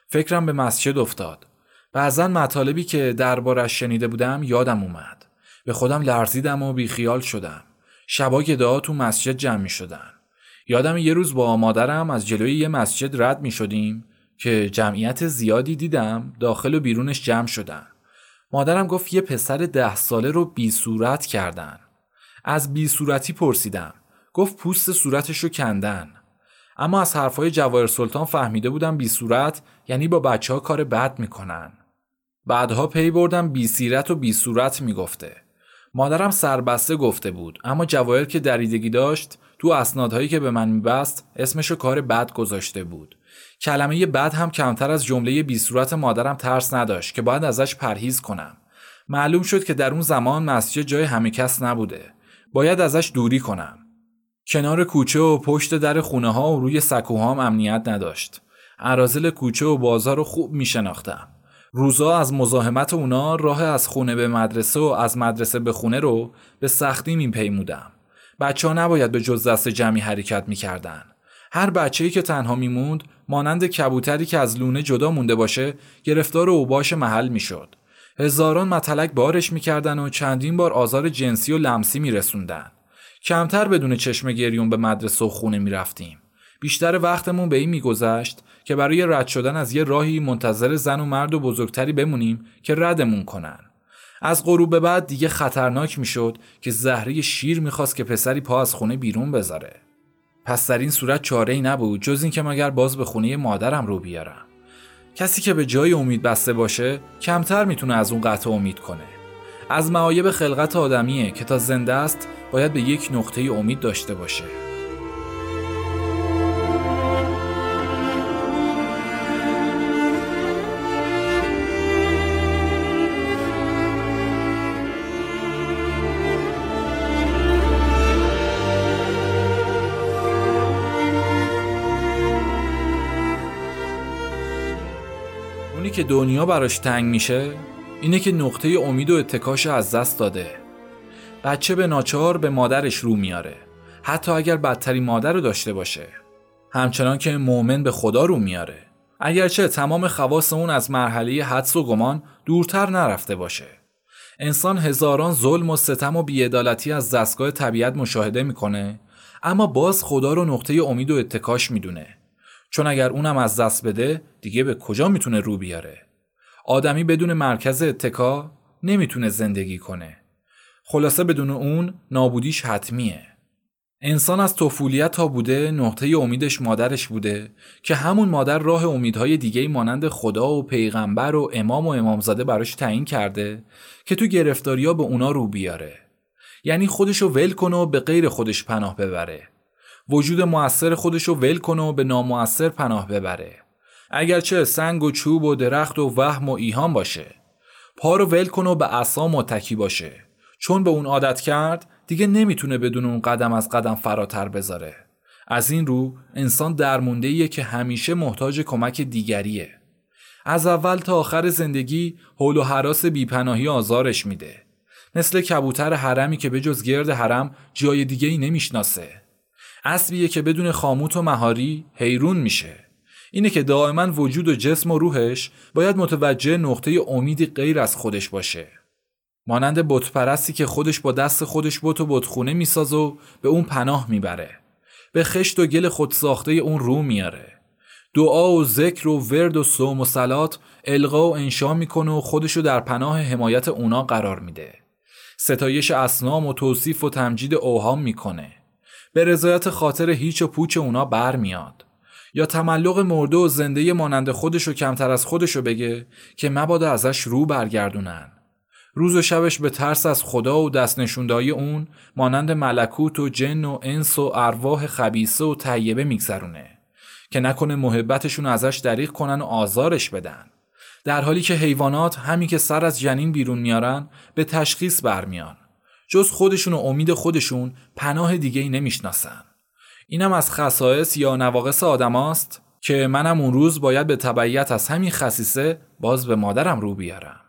فکرم به مسجد افتاد. بعضا مطالبی که دربارش شنیده بودم یادم اومد. به خودم لرزیدم و بیخیال شدم. شبا دعا تو مسجد جمع می شدن. یادم یه روز با مادرم از جلوی یه مسجد رد می شدیم که جمعیت زیادی دیدم داخل و بیرونش جمع شدن. مادرم گفت یه پسر ده ساله رو بی صورت کردن. از بی صورتی پرسیدم. گفت پوست صورتش رو کندن. اما از حرفای جواهر سلطان فهمیده بودم بی صورت یعنی با بچه ها کار بد می‌کنن. بعدها پی بردم بی سیرت و بی صورت می‌گفته. مادرم سربسته گفته بود اما جواهر که دریدگی داشت تو اسنادهایی که به من میبست اسمشو کار بد گذاشته بود. کلمه بعد هم کمتر از جمله بی صورت مادرم ترس نداشت که باید ازش پرهیز کنم. معلوم شد که در اون زمان مسجد جای همه کس نبوده. باید ازش دوری کنم. کنار کوچه و پشت در خونه ها و روی سکوها هم امنیت نداشت. عرازل کوچه و بازار رو خوب می شناختم. روزا از مزاحمت اونا راه از خونه به مدرسه و از مدرسه به خونه رو به سختی می پیمودم. بچه ها نباید به جز دست جمعی حرکت می کردن. هر بچه‌ای که تنها میموند مانند کبوتری که از لونه جدا مونده باشه گرفتار اوباش محل می‌شد. هزاران متلک بارش می‌کردن و چندین بار آزار جنسی و لمسی میرسوندن. کمتر بدون چشم گریون به مدرسه و خونه می‌رفتیم. بیشتر وقتمون به این میگذشت که برای رد شدن از یه راهی منتظر زن و مرد و بزرگتری بمونیم که ردمون کنن. از غروب به بعد دیگه خطرناک می‌شد که زهره شیر می‌خواست که پسری پا از خونه بیرون بذاره. پس در این صورت چاره ای نبود جز اینکه مگر باز به خونه مادرم رو بیارم. کسی که به جای امید بسته باشه کمتر می‌تونه از اون قطع امید کنه. از معایب خلقت آدمیه که تا زنده است باید به یک نقطه امید داشته باشه. که دنیا براش تنگ میشه اینه که نقطه امید و اتکاش از دست داده. بچه به ناچار به مادرش رو میاره. حتی اگر بدترین مادر رو داشته باشه. همچنان که مؤمن به خدا رو میاره. اگرچه تمام خواص اون از مرحله حدس و گمان دورتر نرفته باشه. انسان هزاران ظلم و ستم و بیعدالتی از دستگاه طبیعت مشاهده می‌کنه اما باز خدا رو نقطه امید و اتکاش می‌دونه. چون اگر اونم از دست بده دیگه به کجا می‌تونه رو بیاره؟ آدمی بدون مرکز اتکا نمی‌تونه زندگی کنه. خلاصه بدون اون نابودیش حتمیه. انسان از طفولیت تا بوده نقطه امیدش مادرش بوده که همون مادر راه امیدهای دیگه مانند خدا و پیغمبر و امام و امامزاده براش تعیین کرده که تو گرفتاریا به اونا رو بیاره. یعنی خودشو ول کنه و به غیر خودش پناه ببره. وجود موثر خودشو ول کنه و به نامؤثر پناه ببره. اگرچه سنگ و چوب و درخت و وهم و ایهام باشه پا رو ول کنه و به عصا متکی باشه. چون به اون عادت کرد دیگه نمی‌تونه بدون اون قدم از قدم فراتر بذاره. از این رو انسان درمونده که همیشه محتاج کمک دیگریه. از اول تا آخر زندگی حول و حراس بیپناهی آزارش میده. مثل کبوتر حرمی که به جز گرد حرم جای دیگه ای نمی‌شناسه. اسبیه که بدون خاموت و مهاری حیرون میشه. اینه که دائما وجود و جسم و روحش باید متوجه نقطه امیدی غیر از خودش باشه. مانند بتپرستی که خودش با دست خودش بت و بتخونه می‌سازه و به اون پناه می‌بره. به خشت و گل خود ساخته اون رو میاره. دعا و ذکر و ورد و صوم و سلات القا و انشا می‌کنه و خودشو در پناه حمایت اونا قرار میده. ستایش اسنام و توصیف و تمجید اوهام می‌کنه. به رضایت خاطر هیچ و پوچ اونا برمیاد. یا تملق مرده و زنده مانند خودشو کمتر از خودشو بگه که مبادا ازش رو برگردونن. روز و شبش به ترس از خدا و دست نشوندهای اون مانند ملکوت و جن و انس و ارواح خبیسه و طیبه میگذرونه که نکنه محبتشون ازش دریغ کنن و آزارش بدن. در حالی که حیوانات همی که سر از جنین بیرون میارن به تشخیص برمیان. جز خودشون و امید خودشون پناه دیگه ای نمی‌شناسن. اینم از خصائص یا نواقص آدماست که منم اون روز باید به تبعیت از همین خصیصه باز به مادرم رو بیارم.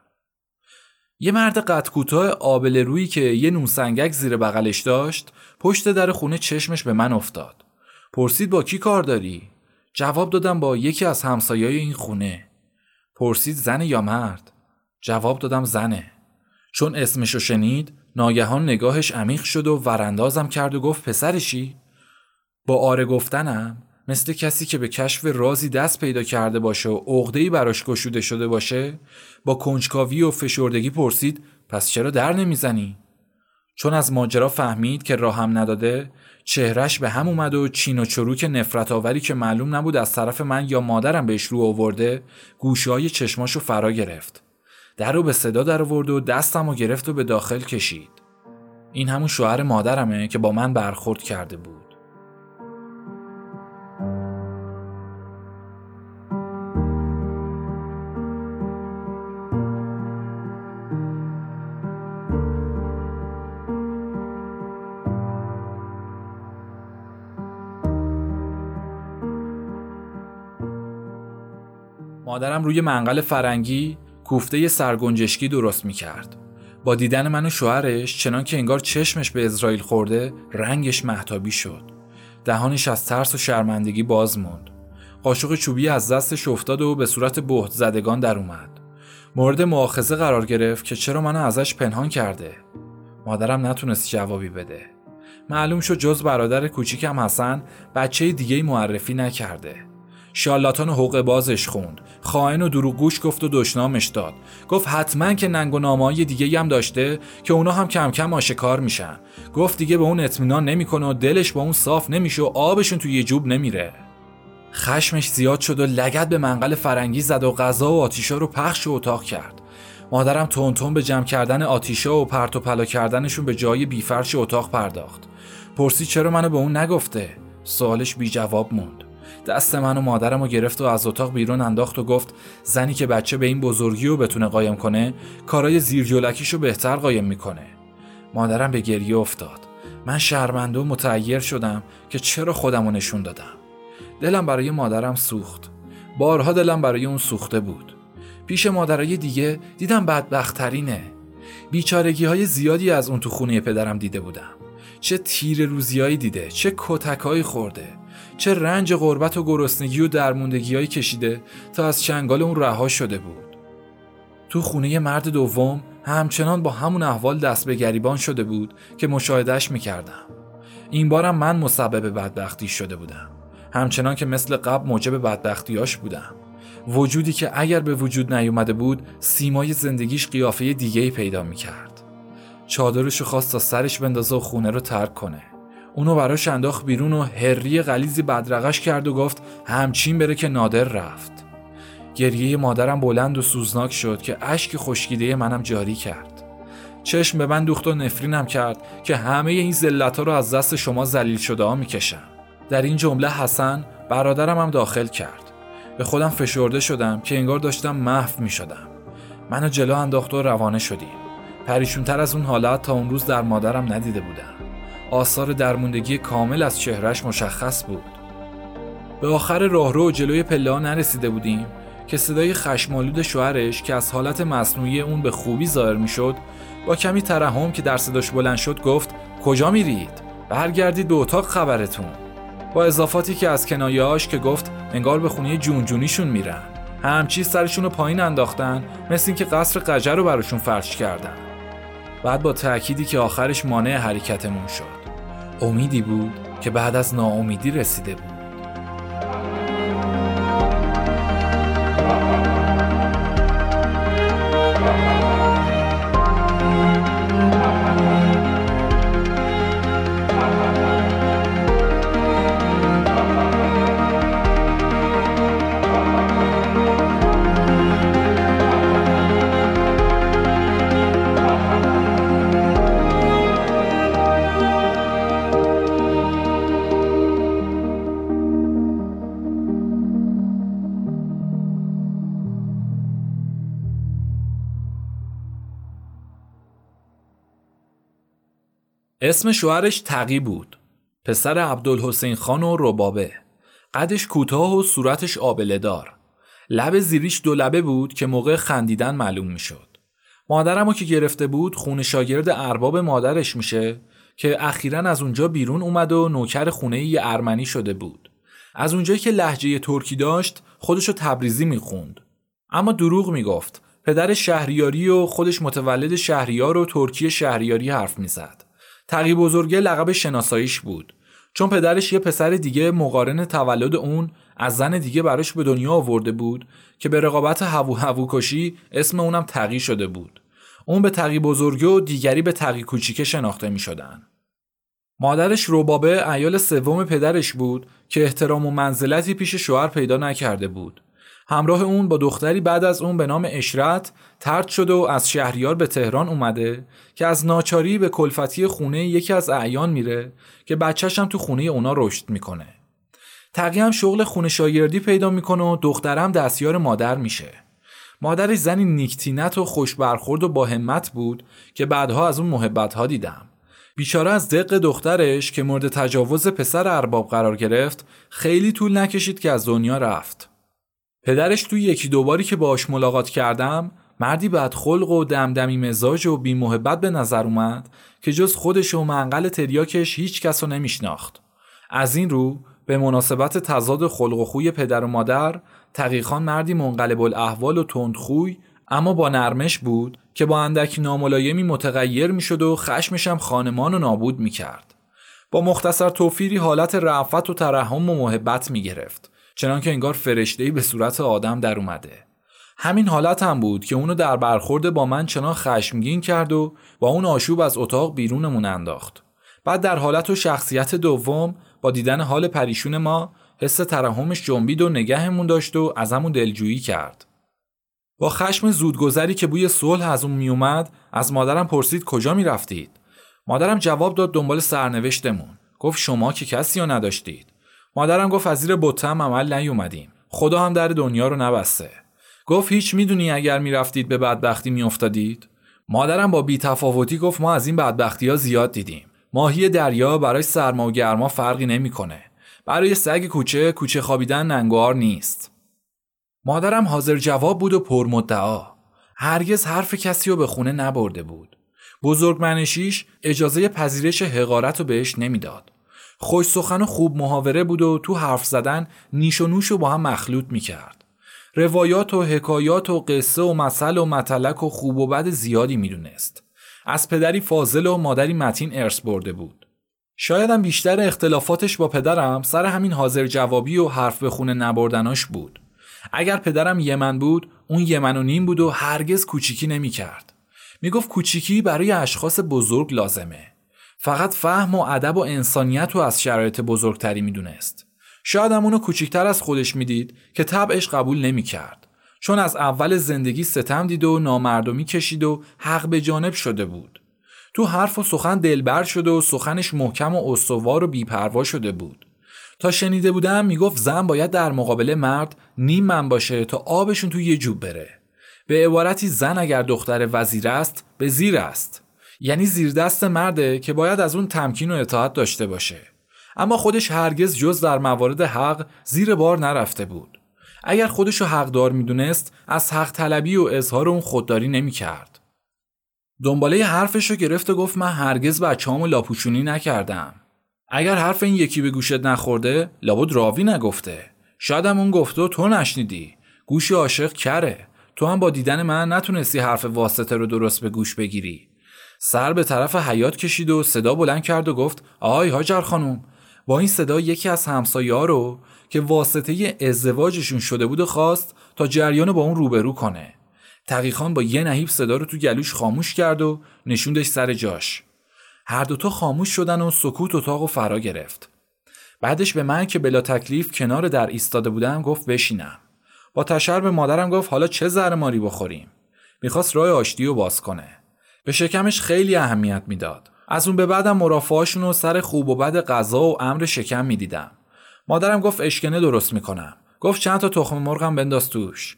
یه مرد قد کوتاه آبل روی که یه نونسنگک زیر بغلش داشت پشت در خونه چشمش به من افتاد. پرسید با کی کار داری؟ جواب دادم با یکی از همسایای این خونه. پرسید زن یا مرد؟ جواب دادم زنه. چون اسمشو شنید ناگهان نگاهش عمیق شد و وراندازم کرد و گفت پسرشی با آره گفتنم مثل کسی که به کشف رازی دست پیدا کرده باشه و عقده‌ای براش گشوده شده باشه با کنجکاوی و فشردگی پرسید پس چرا در نمی‌زنی؟ چون از ماجرا فهمید که راهم نداده چهرش به هم اومد و چین و چروک نفرت آوری که معلوم نبود از طرف من یا مادرم بهش رو آورده گوشه های چشماشو فرا گرفت در رو به صدا در آورد و دستم و گرفت و به داخل کشید. این همون شوهر مادرمه که با من برخورد کرده بود. مادرم روی منقل فرنگی کوفته سرگنجشکی درست می کرد. با دیدن من و شوهرش چنان که انگار چشمش به اسرائیل خورده رنگش محتابی شد. دهانش از ترس و شرمندگی باز موند. قاشق چوبی از دستش افتاد و به صورت بهت زدگان در اومد. مورد مؤاخذه قرار گرفت که چرا منو ازش پنهان کرده. مادرم نتونست جوابی بده. معلوم شد جز برادر کوچیکم حسن بچه دیگه معرفی نکرده. شالاتان حقوق بازش خوند. خائن و دروغگوش گفت و دشنامش داد. گفت حتما که ننگ و نامه‌های دیگه هم داشته که اونا هم کم کم آشکار میشن. گفت دیگه به اون اطمینان نمی‌کنه و دلش با اون صاف نمیشه و آبشون توی یه جوب نمیره. خشمش زیاد شد و لگت به منقل فرنگی زد و غذا و آتیشا رو پخش و اتاق کرد. مادرم تون به جمع کردن آتیشا و پرت و پلا کردنشون به جای بیفرش اتاق پرداخت. پرسید چرا منو به اون نگفته؟ سوالش بی جواب موند. دست من و مادرم رو گرفت و از اتاق بیرون انداخت و گفت زنی که بچه به این بزرگی رو بتونه قایم کنه کارای زیر رو بهتر قایم می‌کنه. مادرم به گریه افتاد. من شرمنده و متعیر شدم که چرا خودم رو نشون دادم. دلم برای مادرم سوخت. بارها دلم برای اون سوخته بود. پیش مادرای دیگه دیدم بدبختترینه بیچارگی های زیادی از اون تو خونه پدرم دیده بودم. چه تیر روزیایی دیده چه کتکهایی خورده. چه رنج غربت و گرسنگی و درموندگیهایی کشیده تا از چنگال اون رها شده بود. تو خونه مرد دوم همچنان با همون احوال دست به گریبان شده بود که مشاهدهش می‌کردم. این بارم من مسبب بدبختی شده بودم. همچنان که مثل قبل موجب بدبختیاش بودم. وجودی که اگر به وجود نیومده بود سیمای زندگیش قیافه دیگه پیدا می‌کرد. چادرشو خواست تا سرش بندازه و خونه رو ترک کنه. اونو براش انداخت بیرون و هری غلیزی بدرقش کرد و گفت همچین بره که نادر رفت. گریه مادرم بلند و سوزناک شد که اشک خشکیده منم جاری کرد. چشم به من دوخت و نفرینم کرد که همه این ها رو از دست شما زلیل شده ها می‌کشم. در این جمله حسن برادرم هم داخل کرد. به خودم فشرده شدم که انگار داشتم محو می شدم منو جلو انداخت و روانه شدیم. پریشونتر از اون حالت تا اون روز در مادرم ندیده بودم. آثار درموندگی کامل از چهرش مشخص بود. به آخر راهرو جلوی پله نرسیده بودیم که صدای خشمالود شوهرش که از حالت مصنوعی اون به خوبی ظاهر می‌شد با کمی ترحم که در صداش بلند شد گفت کجا میرید؟ برگردید به اتاق خبرتون. با اضافاتی که از کنایهاش که گفت انگار به خونه جونجونیشون میرن. همچی سرشون رو پایین انداختن مثل اینکه قصر قجر رو براشون فرش کردن. بعد با تأکیدی که آخرش مانع حرکتمون شد. امیدی بود که بعد از ناامیدی رسیده بود. اسم شوهرش تقی بود. پسر عبدالحسین خان و ربابه. قدش کوتاه و صورتش آبله دار. لب زیریش دو لبه بود که موقع خندیدن معلوم می‌شد. مادرمو که گرفته بود خون شاگرد ارباب مادرش میشه که اخیرا از اونجا بیرون اومد و نوکر خونه یه ارمنی شده بود. از اونجایی که لحجه ترکی داشت خودشو تبریزی می‌خوند. اما دروغ می‌گفت. پدر شهریاری و خودش متولد شهریار و ترکی شهریاری حرف می‌زد. تقی بزرگه لقب شناساییش بود. چون پدرش یه پسر دیگه مقارن تولد اون از زن دیگه براش به دنیا آورده بود که به رقابت هوو هوو کشی اسم اونم تقی شده بود. اون به تقی بزرگه و دیگری به تقی کوچیکه شناخته می شدن. مادرش روبابه ایال سوم پدرش بود که احترام و منزلتی پیش شوهر پیدا نکرده بود. همراه اون با دختری بعد از اون به نام اشرت ترد شده و از شهریار به تهران اومده که از ناچاری به کلفتی خونه یکی از اعیان میره که بچهش هم تو خونه اونا رشد می‌کنه. تقی هم شغل خونه شاگردی پیدا می‌کنه و دخترم دستیار مادر میشه. مادرش زنی نیکتینت و خوش برخورد و با همت بود که بعدها از اون محبت ها دیدم. بیچاره از دق دخترش که مورد تجاوز پسر ارباب قرار گرفت خیلی طول نکشید که از دنیا رفت. پدرش توی یکی دوباری که باش ملاقات کردم مردی خلق و دمدمی مزاج و بی محبت به نظر اومد که جز خودش و منقل تریاکش هیچ کس رو نمیشناخت. از این رو به مناسبت تضاد خلق و خوی پدر و مادر تقیخان مردی منقلب الاحوال و تندخوی اما با نرمش بود که با اندک ناملایمی متغیر می‌شد و خشمشم خانمان و نابود می‌کرد. با مختصر توفیری حالت رعفت و ترحم و محبت می‌گرفت. چنانکه انگار فرشته‌ای به صورت آدم در اومده. همین حالت هم بود که اونو در برخورد با من چنان خشمگین کرد و با اون آشوب از اتاق بیرونمون انداخت. بعد در حالت و شخصیت دوم با دیدن حال پریشون ما حس ترحمش جنبید و نگهمون داشت و ازمون دلجویی کرد. با خشم زودگذری که بوی صلح از اون میومد از مادرم پرسید کجا می‌رفتید؟ مادرم جواب داد دنبال سرنوشتمون. گفت شما که کسی رو نداشتید. مادرم گفت از زیر بتم عمل نیومدیم. خدا هم در دنیا رو نبسته. گفت هیچ می‌دونی اگر می‌رفتید به بدبختی میافتادید؟ مادرم با بیتفاوتی گفت ما از این بدبختی ها زیاد دیدیم. ماهی دریا برای سرما و گرما فرقی نمی‌کنه. برای سگ کوچه کوچه خوابیدن ننگوار نیست. مادرم حاضر جواب بود و پرمدعا هرگز حرف کسی رو به خونه نبرده بود. بزرگ منشیش اجازه پذیرش حقارت رو بهش نمی‌داد. خوش سخن و خوب محاوره بود و تو حرف زدن نیش و نوش رو با هم مخلوط می‌کرد. روایات و حکایات و قصه و مسل و متلک و خوب و بد زیادی می‌دونست. از پدری فاضل و مادری متین ارث برده بود. شایدم بیشتر اختلافاتش با پدرم سر همین حاضر جوابی و حرف به خونه نبردناش بود. اگر پدرم یمن بود اون یمن و نیم بود و هرگز کوچیکی نمی‌کرد. می‌گفت کوچیکی برای اشخاص بزرگ لازمه. فقط فهم و ادب و انسانیت رو از شرایط بزرگتری می‌دونست. شاید هم اونو کوچیکتر از خودش می‌دید که طبعش قبول نمی‌کرد. چون از اول زندگی ستم دید و نامردمی کشید و حق به جانب شده بود. تو حرف و سخن دلبر شده و سخنش محکم و استوار و بیپروا شده بود. تا شنیده بودم می‌گفت زن باید در مقابل مرد نیم من باشه تا آبشون تو یه جوب بره. به عبارتی زن اگر دختر وزیر است به زیر است. یعنی زیر دست مرده که باید از اون تمکین و اطاعت داشته باشه. اما خودش هرگز جز در موارد حق زیر بار نرفته بود. اگر خودشو حقدار می‌دونست از حق طلبی و اظهار اون خودداری نمی‌کرد. دنباله حرفش رو گرفت و گفت من هرگز بچه‌هامو لاپوشونی نکردم. اگر حرف این یکی به گوشت نخورده لابد راوی نگفته. شاید اون گفته و تو نشنیدی. گوشی عاشق کره. تو هم با دیدن من نتونستی حرف واسطه رو درست به گوش بگیری. سر به طرف حیات کشید و صدا بلند کرد و گفت آی هاجر خانوم با این صدا یکی از همسایه رو که واسطه ازدواجشون شده بود و خواست تا جریان با اون روبرو کنه. تقیخان با یه نهیب صدا رو تو گلوش خاموش کرد و نشوندش سر جاش. هر دوتا خاموش شدن و سکوت اتاق و فرا گرفت. بعدش به من که بلا تکلیف کنار در ایستاده بودم گفت بشینم. با تشر به مادرم گفت حالا چه زهر ماری بخوریم. می‌خواست راه آشتی رو باز کنه. به شکمش خیلی اهمیت می‌داد. از اون به بعدم مرافعاشون و سر خوب و بد غذا و امر شکم می‌دیدم. مادرم گفت اشکنه درست می‌کنم. گفت چند تا تخم مرغم بنداز توش.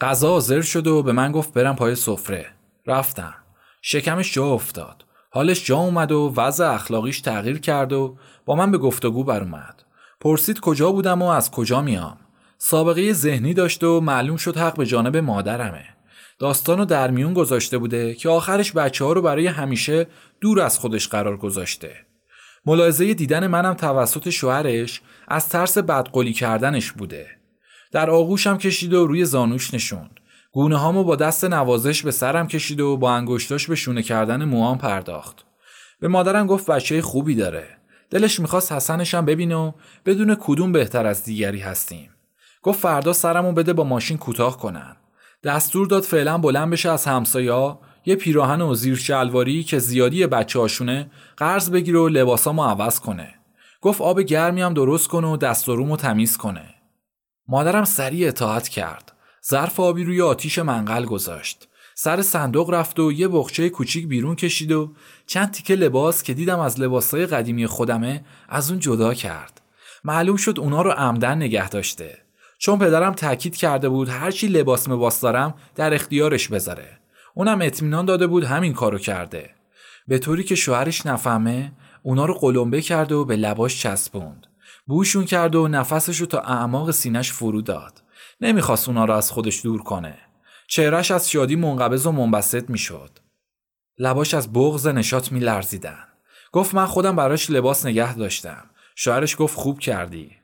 غذا حاضر شد و به من گفت برم پای سفره. رفتم. شکمش جا افتاد. حالش جا اومد و وضع اخلاقیش تغییر کرد و با من به گفتگو بر اومد. پرسید کجا بودم و از کجا میام. سابقه ذهنی داشت و معلوم شد حق به جانب مادرمه. داستانو در میون گذاشته بوده که آخرش بچه ها رو برای همیشه دور از خودش قرار گذاشته. ملاحظه دیدن منم توسط شوهرش از ترس بدقلی کردنش بوده. در آغوشم کشید و روی زانوش نشوند. گونه هامو با دست نوازش به سرم کشید و با انگشتاش به شونه کردن موام پرداخت. به مادرم گفت بچه خوبی داره. دلش می‌خواست حسنشم ببینه و بدون کدوم بهتر از دیگری هستیم. گفت فردا سرمو بده با ماشین کوتاه کنن. دستور داد فعلا بلند بشه از همسایا یه پیراهن و زیر شلواری که زیادی بچه هاشونه قرض بگیره و لباسامو عوض کنه. گفت آب گرمی هم درست کنه و دست و رومو تمیز کنه. مادرم سریع اطاعت کرد. ظرف آبی روی آتیش منقل گذاشت. سر صندوق رفت و یه بخچه کوچیک بیرون کشید و چند تیکه لباس که دیدم از لباسای قدیمی خودمه از اون جدا کرد. معلوم شد اونا رو عمدن نگه داشته. چون پدرم تاکید کرده بود هرچی لباس مباس دارم در اختیارش بذاره. اونم اطمینان داده بود همین کارو کرده. به طوری که شوهرش نفهمه اونا رو قلمبه کرد و به لباش چسبوند. بوشون کرد و نفسش رو تا اعماق سینش فرو داد. نمی‌خواست اونا رو از خودش دور کنه. چهرش از شادی منقبض و منبسط می‌شد. لباش از بغز نشات میلرزیدن. گفت من خودم براش لباس نگه داشتم. شوهرش گفت خوب کردی.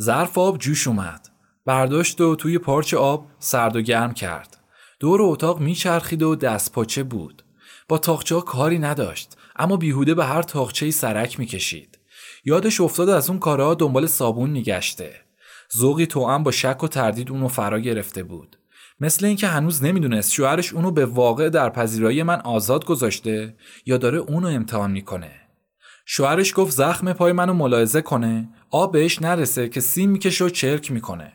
ظرف آب جوش اومد. برداشت و توی پارچ آب سرد و گرم کرد. دور اتاق میچرخید و دست پاچه بود. با تاخچه کاری نداشت اما بیهوده به هر تاخچه سرک می‌کشید. یادش افتاد از اون کارها دنبال صابون میگشته. ذوقی توأم با شک و تردید اونو فرا گرفته بود. مثل اینکه هنوز نمی‌دونست شوهرش اونو به واقع در پذیرایی من آزاد گذاشته یا داره اونو امتحان می‌کنه. شوهرش گفت زخم پای منو ملاحظه کنه آب بهش نرسه که سیم می‌کشه و چرک می‌کنه.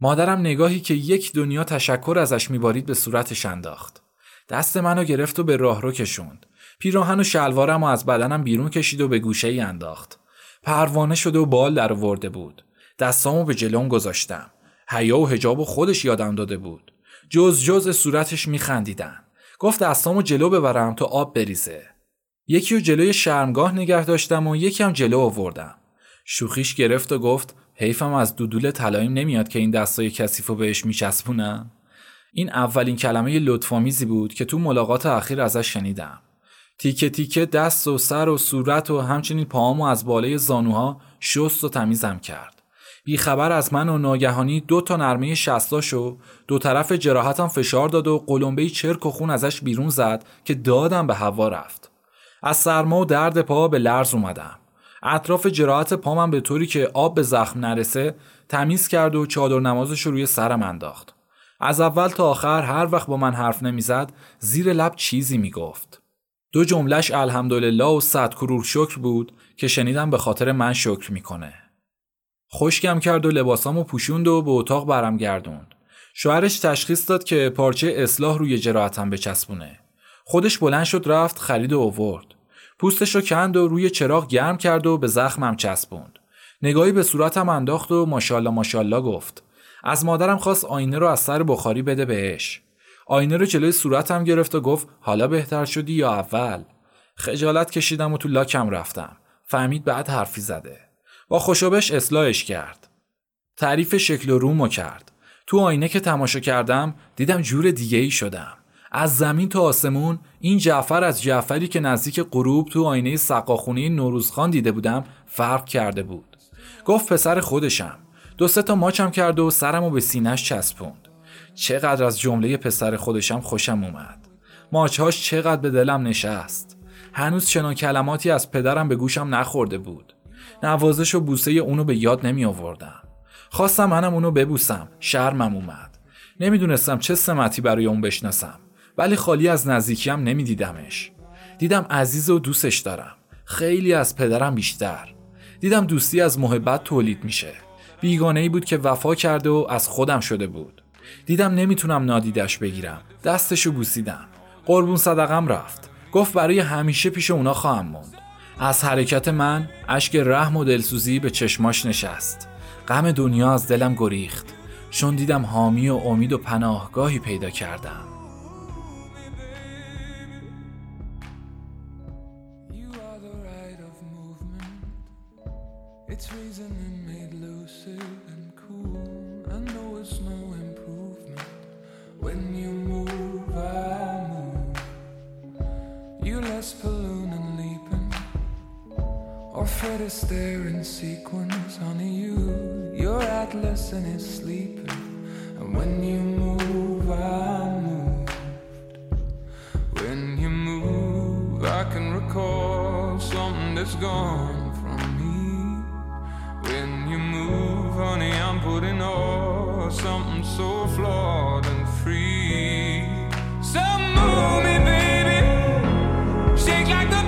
مادرم نگاهی که یک دنیا تشکر ازش میبارید به صورتش انداخت. دست منو گرفت و به راهرو کشوند. پیراهن و شلوارم و از بدنم بیرون کشید و به گوشه ای انداخت. پروانه شده و بال در ورده بود. دستامو به جلوم گذاشتم. حیا و هجاب و خودش یادم داده بود. جز جز صورتش میخندیدن. گفت دستامو جلو ببرم تا آب بریزه. یکی رو جلوی شرمگاه نگه داشتم و یکی هم جلو آوردم. شوخیش گرفت و گفت حیفم از دودول طلایم نمیاد که این دستای کثیفو بهش میچسبونم. این اولین کلمه لطفامیزی بود که تو ملاقات اخیر ازش شنیدم. تیکه تیکه دست و سر و صورت و همچنین پاهامو از بالای زانوها شست و تمیزم کرد. بیخبر از من و ناگهانی دو تا نرمه شستاشو دو طرف جراحتم فشار داد و قلمبه چرک و خون ازش بیرون زد که دادم به هوا رفت. از سرما و درد پا به لرز اومدم. اطراف جراحت پامم به طوری که آب به زخم نرسه تمیز کرد و چادر نمازش رو روی سرم انداخت. از اول تا آخر هر وقت با من حرف نمی‌زد زیر لب چیزی می‌گفت. دو جملش الحمدلله و صد کرور شکر بود که شنیدم به خاطر من شکر می‌کنه. خشکم کرد و لباسامو پوشوند و به اتاق برم گردوند. شوهرش تشخیص داد که پارچه اصلاح روی جراحتم بچسبونه. خودش بلند شد رفت خرید و اوورد. پوستش رو کند و روی چراغ گرم کرد و به زخمم چسبوند. نگاهی به صورتم انداخت و ماشاءالله ماشاءالله گفت. از مادرم خواست آینه رو از سر بخاری بده بهش. آینه رو جلوی صورتم گرفت و گفت حالا بهتر شدی یا اول خجالت کشیدم و تو لاکم رفتم فهمید بعد حرفی زده با خوشابش اصلاحش کرد تعریف شکل و رومو کرد تو آینه که تماشا کردم دیدم جور دیگه ای شدم از زمین تا آسمون این جعفر از جعفری که نزدیک غروب تو آینه سقاخونه نوروزخان دیده بودم فرق کرده بود. گفت پسر خودشم. دو سه تا ماچم کرد و سرمو به سینش چسبوند. چقدر از جمله پسر خودشم خوشم اومد. ماچهاش چقدر به دلم نشست. هنوز چنان کلماتی از پدرم به گوشم نخورده بود. نوازش و بوسه اونو به یاد نمی آوردم. خواستم منم اونو ببوسم. شرمم اومد. نمی‌دونستم چه سمتی برای اون بشناسم. ولی خالی از نزدیکیم نمیدیدمش. دیدم عزیز و دوستش دارم. خیلی از پدرم بیشتر. دیدم دوستی از محبت تولید میشه. بیگانه ای بود که وفا کرده و از خودم شده بود. دیدم نمی‌تونم نادیدش بگیرم. دستشو بوسیدم. قربون صدقم رفت. گفت برای همیشه پیش اونا خواهم موند. از حرکت من اشک رحم و دلسوزی به چشماش نشست. غم دنیا از دلم گریخت. چون دیدم حامی و امید و پناهگاهی پیدا کردم. It's reasoning made lucid and cool. I know it's no improvement when you move. I move. You less balloon and leaping, or Fred Astaire in sequence. Honey, you, your atlas and is sleeping, and when you move, I move. When you move, I can recall something that's gone. When you move, honey, I'm putting all something so flawed and free. So move me, baby. Shake like the